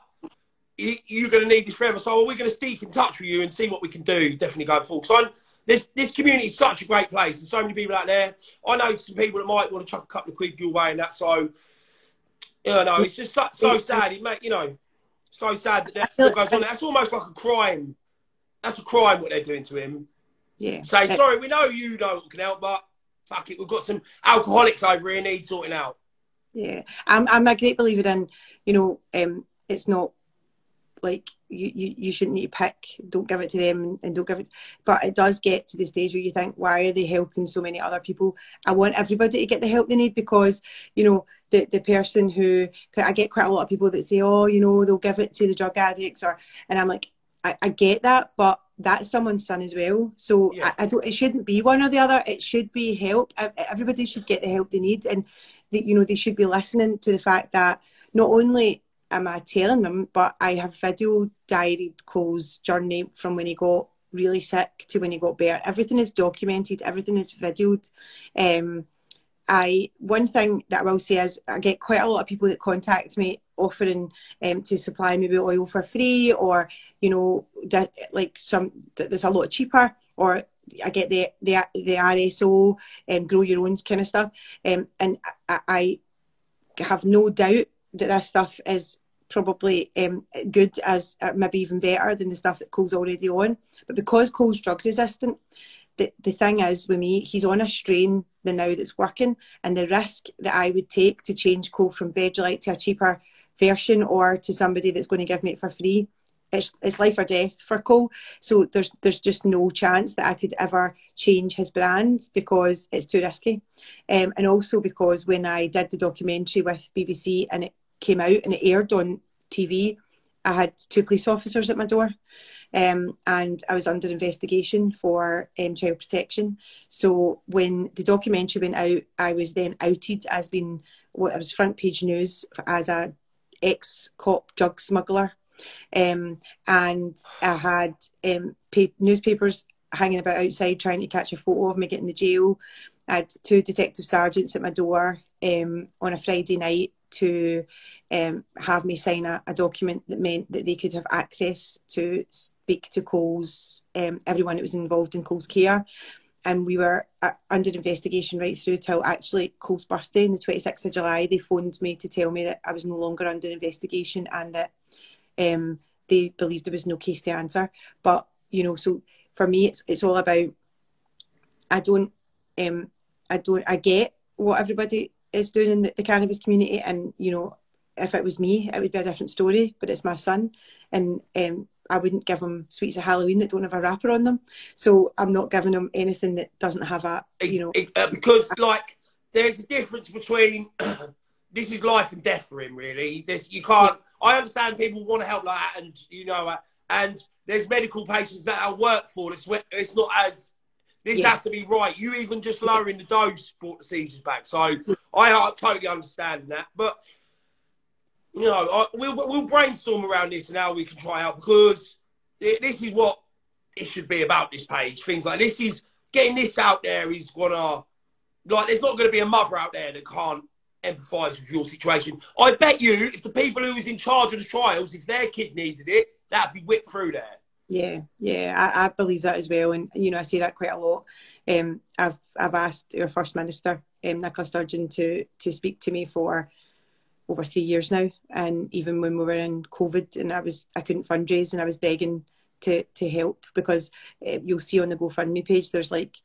you're going to need this forever. So we're going to stick in touch with you and see what we can do. Definitely going forward. So this this community is such a great place. There's so many people out there. I know some people that might want to chuck a couple of quid your way and that. So you know, it's just so, so sad. It make you know, so sad that that still goes on. That's almost like a crime. That's a crime what they're doing to him. Yeah. Saying sorry, we know you don't can help, but fuck it, we've got some alcoholics over here need sorting out. Yeah, I'm I'm a great believer in you know um, it's not like you, you, you shouldn't need to pick. Don't give it to them and don't give it but it does get to the stage where you think why are they helping so many other people? I want everybody to get the help they need because you know the, the person who i get quite a lot of people that say oh you know they'll give it to the drug addicts or and i'm like i, I get that but that's someone's son as well. So yeah. I, I, don't it shouldn't be one or the other. It should be help. Everybody should get the help they need and they, you know they should be listening to the fact that not only am I telling them? But I have video diaried Cole's journey from when he got really sick to when he got better. Everything is documented. Everything is videoed. Um, I one thing that I will say is I get quite a lot of people that contact me offering um, to supply maybe oil for free or you know like some that's a lot cheaper or I get the the the RSO and um, grow your own kind of stuff um, and I, I have no doubt that this stuff is probably um, good as uh, maybe even better than the stuff that Cole's already on. But because Cole's drug resistant, the, the thing is with me, he's on a strain the now that's working, and the risk that I would take to change Cole from Bedrolite to a cheaper version or to somebody that's going to give me it for free. It's, it's life or death for Cole. So there's there's just no chance that I could ever change his brand because it's too risky. Um, and also because when I did the documentary with BBC and it came out and it aired on TV, I had two police officers at my door. Um, and I was under investigation for um, child protection. So when the documentary went out, I was then outed as being what I was front page news as a ex cop drug smuggler, um, and I had um, pa- newspapers hanging about outside trying to catch a photo of me getting the jail. I had two detective sergeants at my door um, on a Friday night to um, have me sign a, a, document that meant that they could have access to speak to Cole's, um, everyone that was involved in Cole's care. And we were uh, under investigation right through till actually Cole's birthday on the 26th of July. They phoned me to tell me that I was no longer under investigation and that um, they believed there was no case to answer. But, you know, so for me, it's, it's all about, I don't, um, I don't, I get what everybody is doing in the, the cannabis community. And, you know, if it was me, it would be a different story, but it's my son. And um, I wouldn't give him sweets at Halloween that don't have a wrapper on them. So I'm not giving him anything that doesn't have a, you know. It, uh, because, like, there's a difference between this is life and death for him, really. This You can't, I understand people want to help like that, and you know, uh, and there's medical patients that I work for. It's it's not as this Yeah. has to be right. You even just lowering the dose brought the seizures back. So I, I totally understand that, but you know, I, we'll we'll brainstorm around this and how we can try out because it, this is what it should be about. This page, things like this is getting this out there is gonna like. There's not going to be a mother out there that can't empathise with your situation. I bet you, if the people who was in charge of the trials, if their kid needed it, that'd be whipped through there. Yeah, yeah, I, I believe that as well, and you know I say that quite a lot. Um, I've I've asked our first minister, um, Nicola Sturgeon, to to speak to me for over three years now, and even when we were in COVID, and I was I couldn't fundraise, and I was begging to to help because uh, you'll see on the GoFundMe page there's like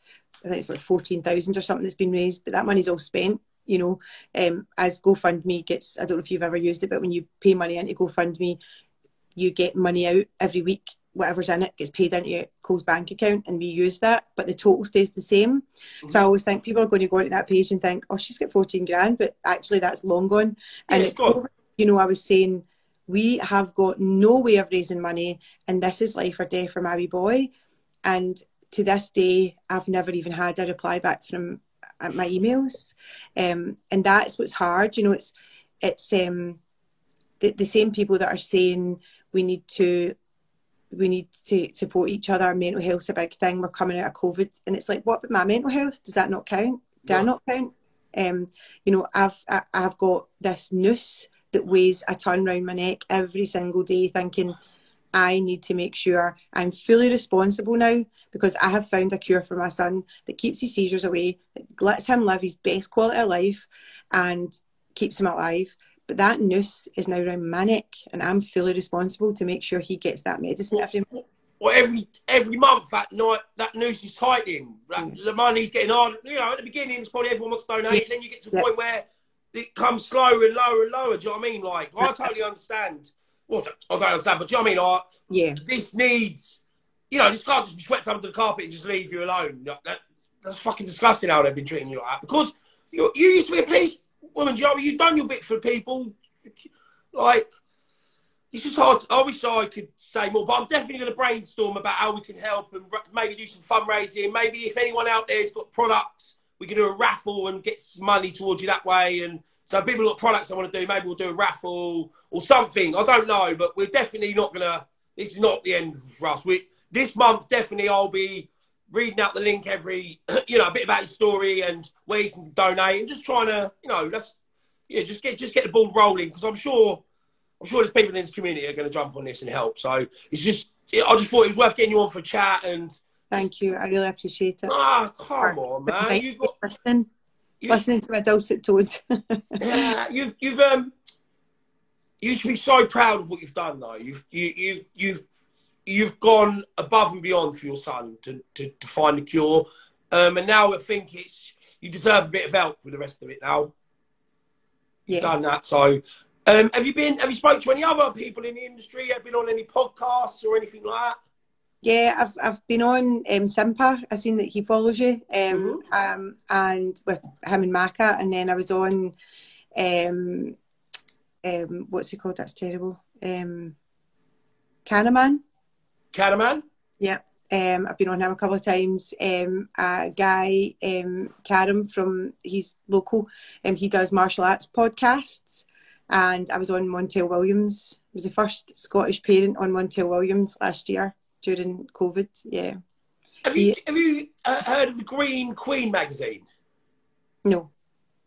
I think it's like fourteen thousand or something that's been raised, but that money's all spent. You know, um, as GoFundMe gets, I don't know if you've ever used it, but when you pay money into GoFundMe, you get money out every week. Whatever's in it gets paid into Cole's bank account, and we use that, but the total stays the same. So I always think people are going to go onto that page and think, "Oh, she's got 14 grand," but actually that's long gone. And Yeah, it's it- you know, I was saying we have got no way of raising money, and this is life or death for my wee boy. And to this day, I've never even had a reply back from uh, my emails, um, and that's what's hard. You know, it's it's um, the, the same people that are saying we need to we need to support each other. Mental health's a big thing. We're coming out of COVID, and it's like, what about my mental health? Does that not count? Do I not count? Um, you know, I've I, I've got this noose that weighs a ton round my neck every single day, thinking I need to make sure I'm fully responsible now because I have found a cure for my son that keeps his seizures away, that lets him live his best quality of life, and keeps him alive. But that noose is now around my neck, and I'm fully responsible to make sure he gets that medicine every month. Well, every every month that night that noose is tightening. That, The money's getting hard. You know, at the beginning, it's probably everyone wants to donate, Yeah. and then you get to a Yeah. point where it comes slower and lower and lower. Do you know what I mean? Like, I totally understand. Well, I don't understand, but do you know what I mean? Like, Yeah, this needs, you know, this can't just be swept under the carpet and just leave you alone. That, that- that's fucking disgusting how they've been treating you like that. Because you, you used to be a police woman, mean? You've done your bit for people. Like, it's just hard. I wish I could say more, but I'm definitely going to brainstorm about how we can help and maybe do some fundraising. Maybe if anyone out there's got products, we can do a raffle and get some money towards you that way. And so people got products I want to do, maybe we'll do a raffle or something. I don't know, but we're definitely not going to. This is not the end for us. We this month definitely I'll be reading out the link every, you know, a bit about his story and where you can donate and just trying to, you know, that's yeah, just get just get the ball rolling because I'm sure I'm sure there's people in this community are going to jump on this and help. So it's just I just thought it was worth getting you on for a chat and thank you. I really appreciate it. ah, come on, man, you got listening, you, listening to my dulcet tones. yeah, you've you've um you should be so proud of what you've done though. You've you you've you've you've gone above and beyond for your son to, to, to find the cure. Um, and now I think it's you deserve a bit of help with the rest of it now. You've yeah. done that. So um, have you been have you spoke to any other people in the industry? Have you been on any podcasts or anything like that? Yeah, I've I've been on um, Simpa. I've seen that he follows you, um, Mm-hmm. um, and with him and Maka, and then I was on, um, um, what's it called? That's terrible. Um, Canaman. Canaman? Yeah. Um, I've been on him a couple of times. Um, a guy, um, Karim from he's local. Um, he does martial arts podcasts, and I was on Montel Williams. I was the first Scottish parent on Montel Williams last year during COVID. Yeah. Have you Yeah. have you uh, heard of the Green Queen magazine? No.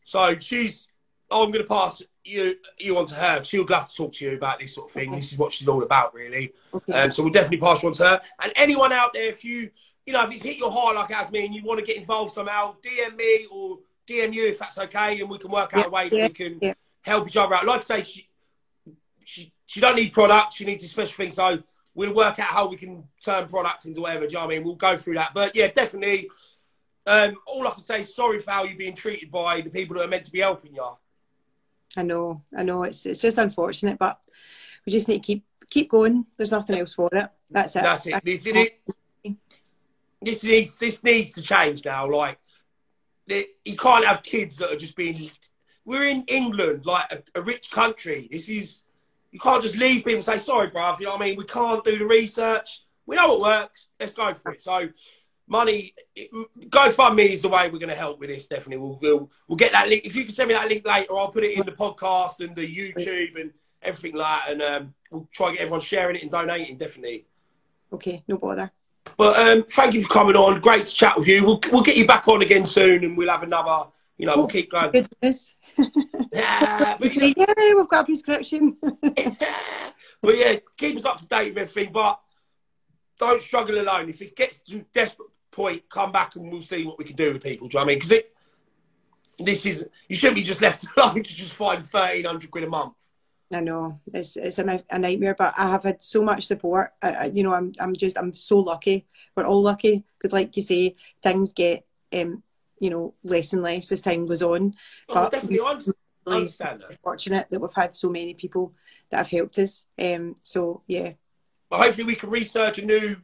So she's. I'm going to pass you you on to her. She would love to talk to you about this sort of thing. Okay. This is what she's all about, really. Okay. Um, so we'll definitely pass you on to her. And anyone out there, if you you know if it's hit your heart like it has me, and you want to get involved somehow, DM me or DM you if that's okay, and we can work out a way that yeah, we can yeah. help each other out. Like I say, she she she don't need product. She needs a special thing. So we'll work out how we can turn products into whatever. Do you know what I mean? We'll go through that. But yeah, definitely. Um, all I can say is sorry for how you're being treated by the people that are meant to be helping you. I know, I know. It's it's just unfortunate, but we just need to keep keep going. There's nothing else for it. That's it. That's it. This, it, this needs this needs to change now. Like you can't have kids that are just being. We're in England, like a, a rich country. This is you can't just leave people and say, sorry, bruv, you know what I mean? We can't do the research. We know what works. Let's go for it. So, money, GoFundMe is the way we're going to help with this, definitely. We'll, we'll, we'll get that link. If you can send me that link later, I'll put it in the podcast and the YouTube and everything like that. And um, we'll try and get everyone sharing it and donating, definitely. Okay, no bother. But um, thank you for coming on. Great to chat with you. We'll, we'll get you back on again soon and we'll have another, you know, we'll keep going. Good news. Yeah, but, you know, yeah, we've got a prescription. but yeah, keep us up to date with everything. But don't struggle alone. If it gets to a desperate point, come back and we'll see what we can do with people. Do you know what I mean? Because it, this is you shouldn't be just left alone to just find thirteen hundred quid a month. I know it's it's a, a nightmare, but I have had so much support. I, I, you know, I'm I'm just I'm so lucky. We're all lucky because, like you say, things get um, you know less and less as time goes on. Oh, But definitely, I understand, Really understand that. fortunate that we've had so many people that have helped us. Um, so yeah, But hopefully, we can research a new,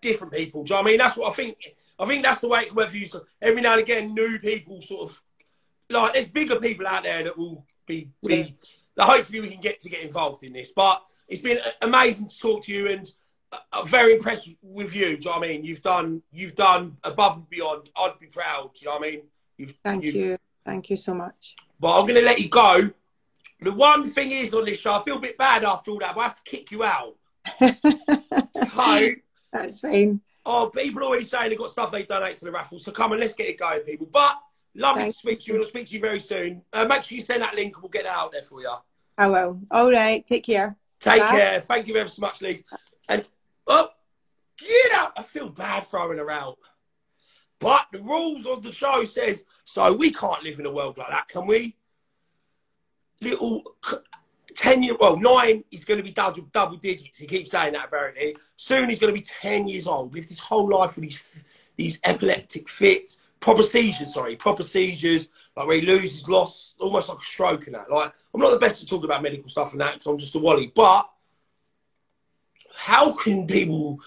different people. Do you know what I mean? That's what I think. I think that's the way it can you. Every now and again, new people sort of like there's bigger people out there that will be be. That hopefully we can get to get involved in this. But it's been amazing to talk to you and. uh, I'm very impressed with you. Do you know what I mean? You've done, you've done above and beyond. I'd be proud. Do you know what I mean? You've, thank you've, you, thank you so much. But I'm going to let you go. The one thing is on this show, I feel a bit bad after all that, but I have to kick you out. So, That's fine. Oh, people already saying they've got stuff they donate to the raffle. So come on, let's get it going, people. But lovely Thank to speak to you, and I'll speak to you very soon. Uh, make sure you send that link, and we'll get that out there for you. I will. All right. Take care. Take Bye. care. Thank you ever so much, Lee. And oh, get out. I feel bad throwing her out. But the rules of the show says so. We can't live in a world like that, can we? Little c- ten year, well, nine is going to be double double digits. He keeps saying that apparently. Soon he's going to be ten years old. Lived his whole life with these these epileptic fits, proper seizures. Sorry, proper seizures. Like where he loses, loss, almost like a stroke and that. Like I'm not the best at talking about medical stuff and that because I'm just a wally. But how can people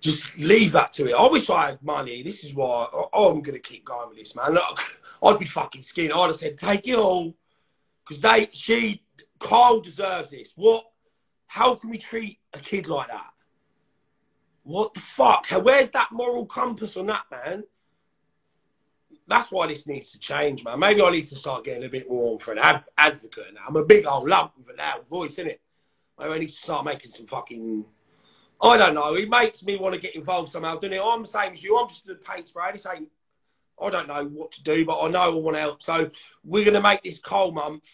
just leave that to it? I wish I had money. This is why I, I'm going to keep going with this, man. Look, I'd be fucking skinny. I'd have said, take it all. Because they, she, Kyle deserves this. What? How can we treat a kid like that? What the fuck? Where's that moral compass on that, man? That's why this needs to change, man. Maybe I need to start getting a bit more for an ad- advocate now. I'm a big old lump with a loud voice, innit? Maybe I need to start making some fucking. I don't know. It makes me want to get involved somehow, doesn't it? I'm the same as you. I'm just a paint spray. This ain't. I don't know what to do, but I know I want to help. So we're going to make this Cole month.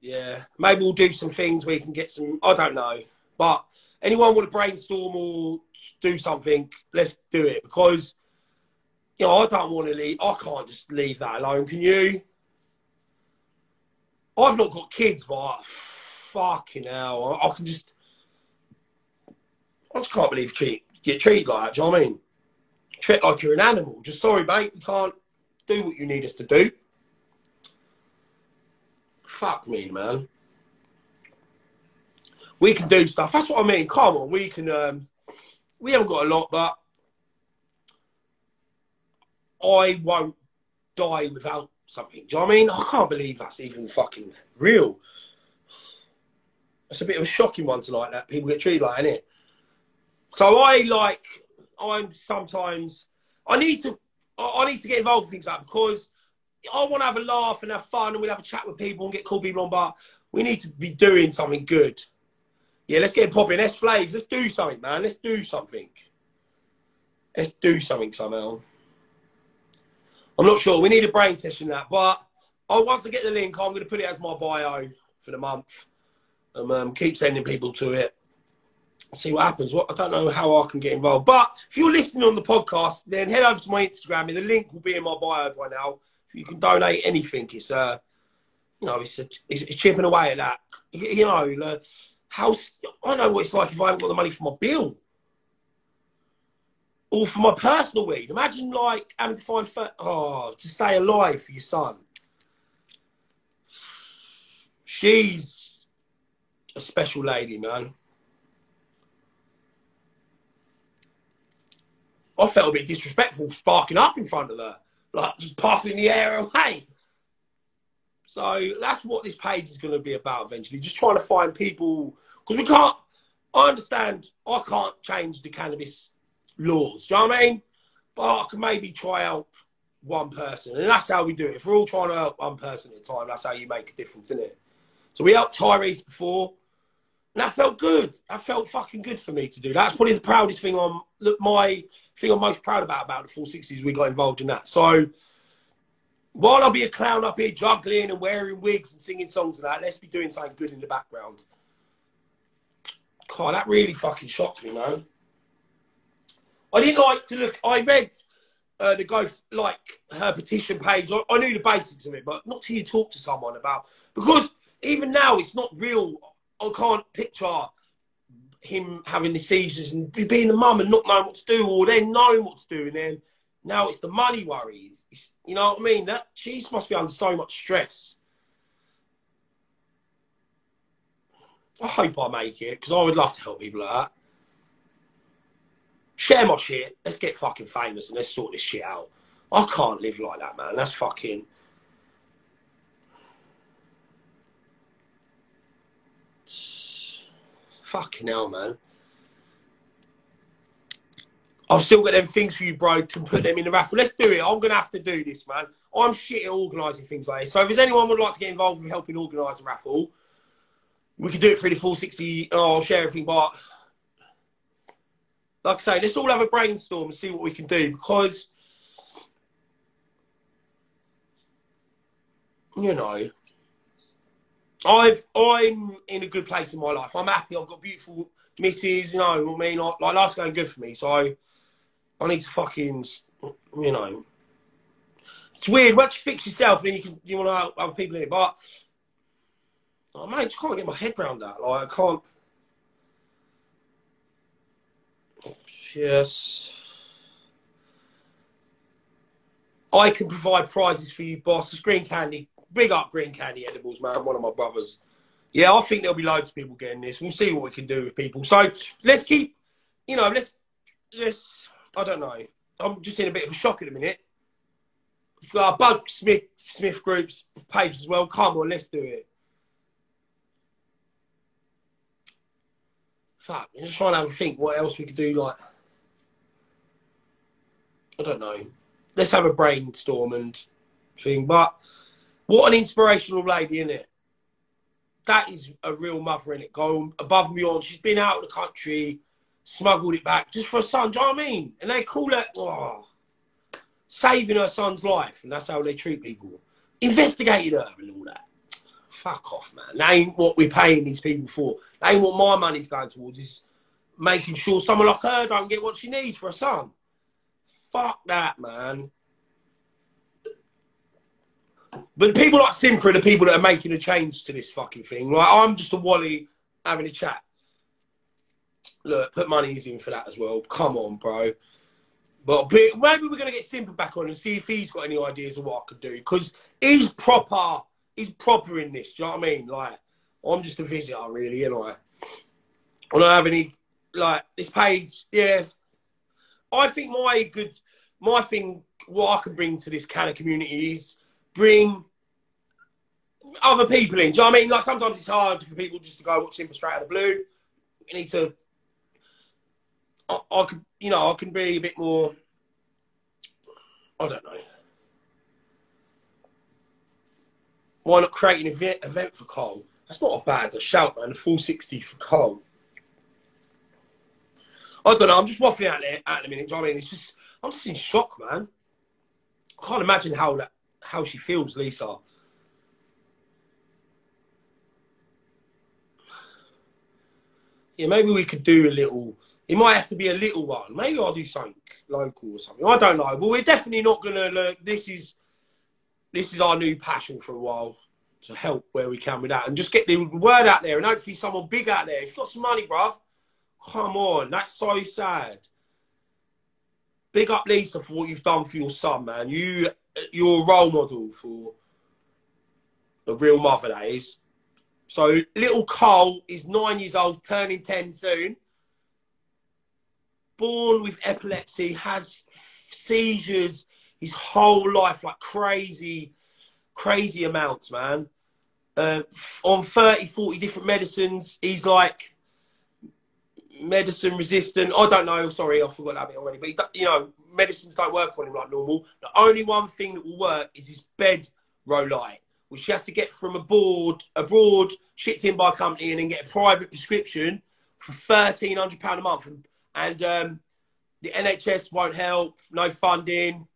Yeah. Maybe we'll do some things where you can get some. I don't know. But anyone want to brainstorm or do something, let's do it because you know, I don't want to leave. I can't just leave that alone. Can you? I've not got kids, but ah, fucking hell, I, I can just. I just can't believe treat, get treated like that. Do you know what I mean? Treat like you're an animal. Just sorry, mate. We can't do what you need us to do. Fuck me, man. We can do stuff. That's what I mean. Come on, we can. Um, we haven't got a lot, but I won't die without something. Do you know what I mean? I can't believe that's even fucking real. It's a bit of a shocking one tonight that people get treated like, it? So I like, I'm sometimes, I need to, I need to get involved with things like because I want to have a laugh and have fun and we'll have a chat with people and get cool people on, but we need to be doing something good. Yeah, let's get popping. Let's flaves. Let's do something, man. Let's do something. Let's do something somehow. I'm not sure. We need a brain session that, but I once I get the link, I'm going to put it as my bio for the month and um, keep sending people to it. See what happens. What I don't know how I can get involved, but if you're listening on the podcast, then head over to my Instagram. The link will be in my bio by now. You can donate anything, it's uh, you know, it's, a, it's, it's chipping away at that. You, you know, like, how I know what it's like if I haven't got the money for my bill or for my personal weed. Imagine like having to find for, oh to stay alive for your son. She's a special lady, man. I felt a bit disrespectful sparking up in front of her, like just puffing the air away. So that's what this page is going to be about eventually. Just trying to find people because we can't. I understand I can't change the cannabis laws. Do you know what I mean? But I can maybe try help one person, and that's how we do it. If we're all trying to help one person at a time, that's how you make a difference, isn't it? So we helped Tyrese before, and that felt good. That felt fucking good for me to do. That's probably the proudest thing on look my thing I'm most proud about about the 460s. We got involved in that. So while I'll be a clown up here juggling and wearing wigs and singing songs and that, let's be doing something good in the background. God, that really fucking shocked me, man. I didn't like to look. I read uh, the guy like her petition page. I, I, knew the basics of it, but not till you talk to someone about because even now it's not real. I can't picture him having the seizures and being the mum and not knowing what to do, or then knowing what to do, and then now it's the money worries. It's, you know what I mean? That she must be under so much stress. I hope I make it because I would love to help people like that. Share my shit. Let's get fucking famous and let's sort this shit out. I can't live like that, man. That's fucking. Fucking hell, man. I've still got them things for you, bro. Can put them in the raffle. Let's do it. I'm gonna have to do this, man. I'm shit at organising things like this. So if there's anyone would like to get involved with helping organise a raffle, we could do it through the 460. Oh, I'll share everything, but like I say, let's all have a brainstorm and see what we can do because you know, I've I'm in a good place in my life. I'm happy. I've got beautiful misses. You know, I mean, like, like life's going good for me. So I, I need to fucking, you know, it's weird. Once you fix yourself, then you can you want to help other people in it. But oh, man, I just can't get my head around that. Like I can't. Yes. I can provide prizes for you, boss. It's green candy. Big up green candy edibles, man. One of my brothers. Yeah, I think there'll be loads of people getting this. We'll see what we can do with people. So let's keep, you know, let's, let's, I don't know. I'm just in a bit of a shock at the minute. Uh, Bug Smith, Smith Group's page as well. Come on, let's do it. Fuck, I'm just trying to have a think what else we could do. Like, I don't know. Let's have a brainstorm and thing. But what an inspirational lady, isn't it? That is a real mother in it. Going above and beyond. She's been out of the country, smuggled it back just for a son. Do you know what I mean? And they call it oh, saving her son's life, and that's how they treat people. Investigated her and all that. Fuck off, man. That ain't what we're paying these people for. That ain't what my money's going towards. Is making sure someone like her don't get what she needs for a son. Fuck that, man. But the people like Simper are the people that are making a change to this fucking thing. Like I'm just a Wally having a chat. Look, put monies in for that as well. Come on, bro. But maybe we're gonna get Simper back on and see if he's got any ideas of what I could do because he's proper. He's proper in this. Do you know what I mean? Like I'm just a visitor, really, and I. I don't have any like this page. Yeah, I think my good, my thing, what I can bring to this kind of community is bring other people in. Do you know what I mean? Like sometimes it's hard for people just to go watch Simple straight out of the blue. You need to. I, I could, you know, I can be a bit more. I don't know. Why not create an event, event for Cole? That's not a bad a shout, man. A full 60 for Cole. I don't know. I'm just waffling out there at the minute. Do you know what I mean? It's just, I'm just in shock, man. I can't imagine how that, how she feels, Lisa. Yeah, maybe we could do a little. It might have to be a little one. Maybe I'll do something local or something. I don't know. But we're definitely not gonna. Look, this is this is our new passion for a while to help where we can with that and just get the word out there and hopefully someone big out there. If you've got some money, bruv, Come on, that's so sad. Big up Lisa for what you've done for your son, man. You you're role model for a real mother that is. So little Cole is nine years old, turning ten soon. Born with epilepsy, has seizures his whole life like crazy. crazy amounts, man. Uh, on 30, 40 different medicines. He's like medicine resistant. I don't know. Sorry, I forgot that bit already. But you know, medicines don't work on him like normal. The only one thing that will work is his bed rolite, which he has to get from abroad, abroad, shipped in by a company, and then get a private prescription for thirteen hundred pound a month. And, and um, the NHS won't help. No funding.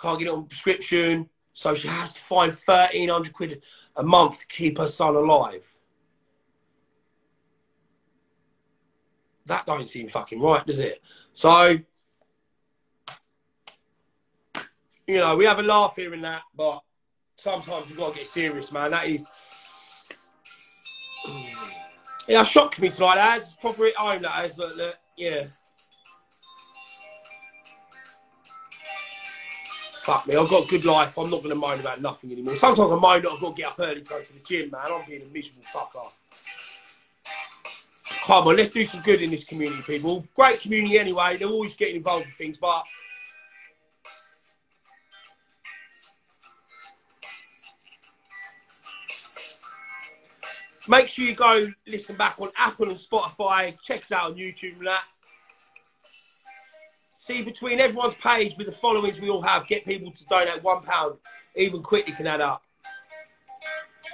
Can't get it on prescription. So she has to find thirteen hundred quid a month to keep her son alive. That don't seem fucking right, does it? So, you know, we have a laugh here and that, but sometimes you've got to get serious, man. That is. Yeah, shocked me tonight, that is. Proper at home, is. But, uh, yeah. Fuck me, I've got a good life. I'm not going to moan about nothing anymore. Sometimes I moan that I've got to get up early to go to the gym, man. I'm being a miserable fucker. Come on, let's do some good in this community, people. Great community anyway. They're always getting involved with things, but make sure you go listen back on Apple and Spotify. Check us out on YouTube and that. See, between everyone's page with the followings we all have, get people to donate one pound, even quickly can add up.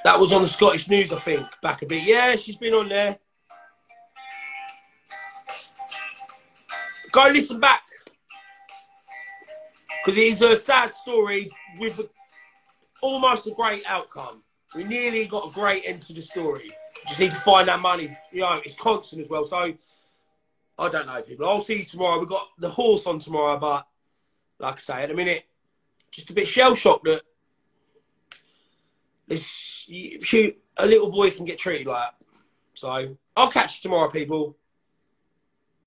That was on the Scottish News, I think, back a bit. Yeah, she's been on there. Go listen back. Because it's a sad story with almost a great outcome. We nearly got a great end to the story. Just need to find that money. You know, it's constant as well. So, I don't know, people. I'll see you tomorrow. We've got the horse on tomorrow, but like I say, at the minute, just a bit shell shocked that this a little boy can get treated like that. So I'll catch you tomorrow, people.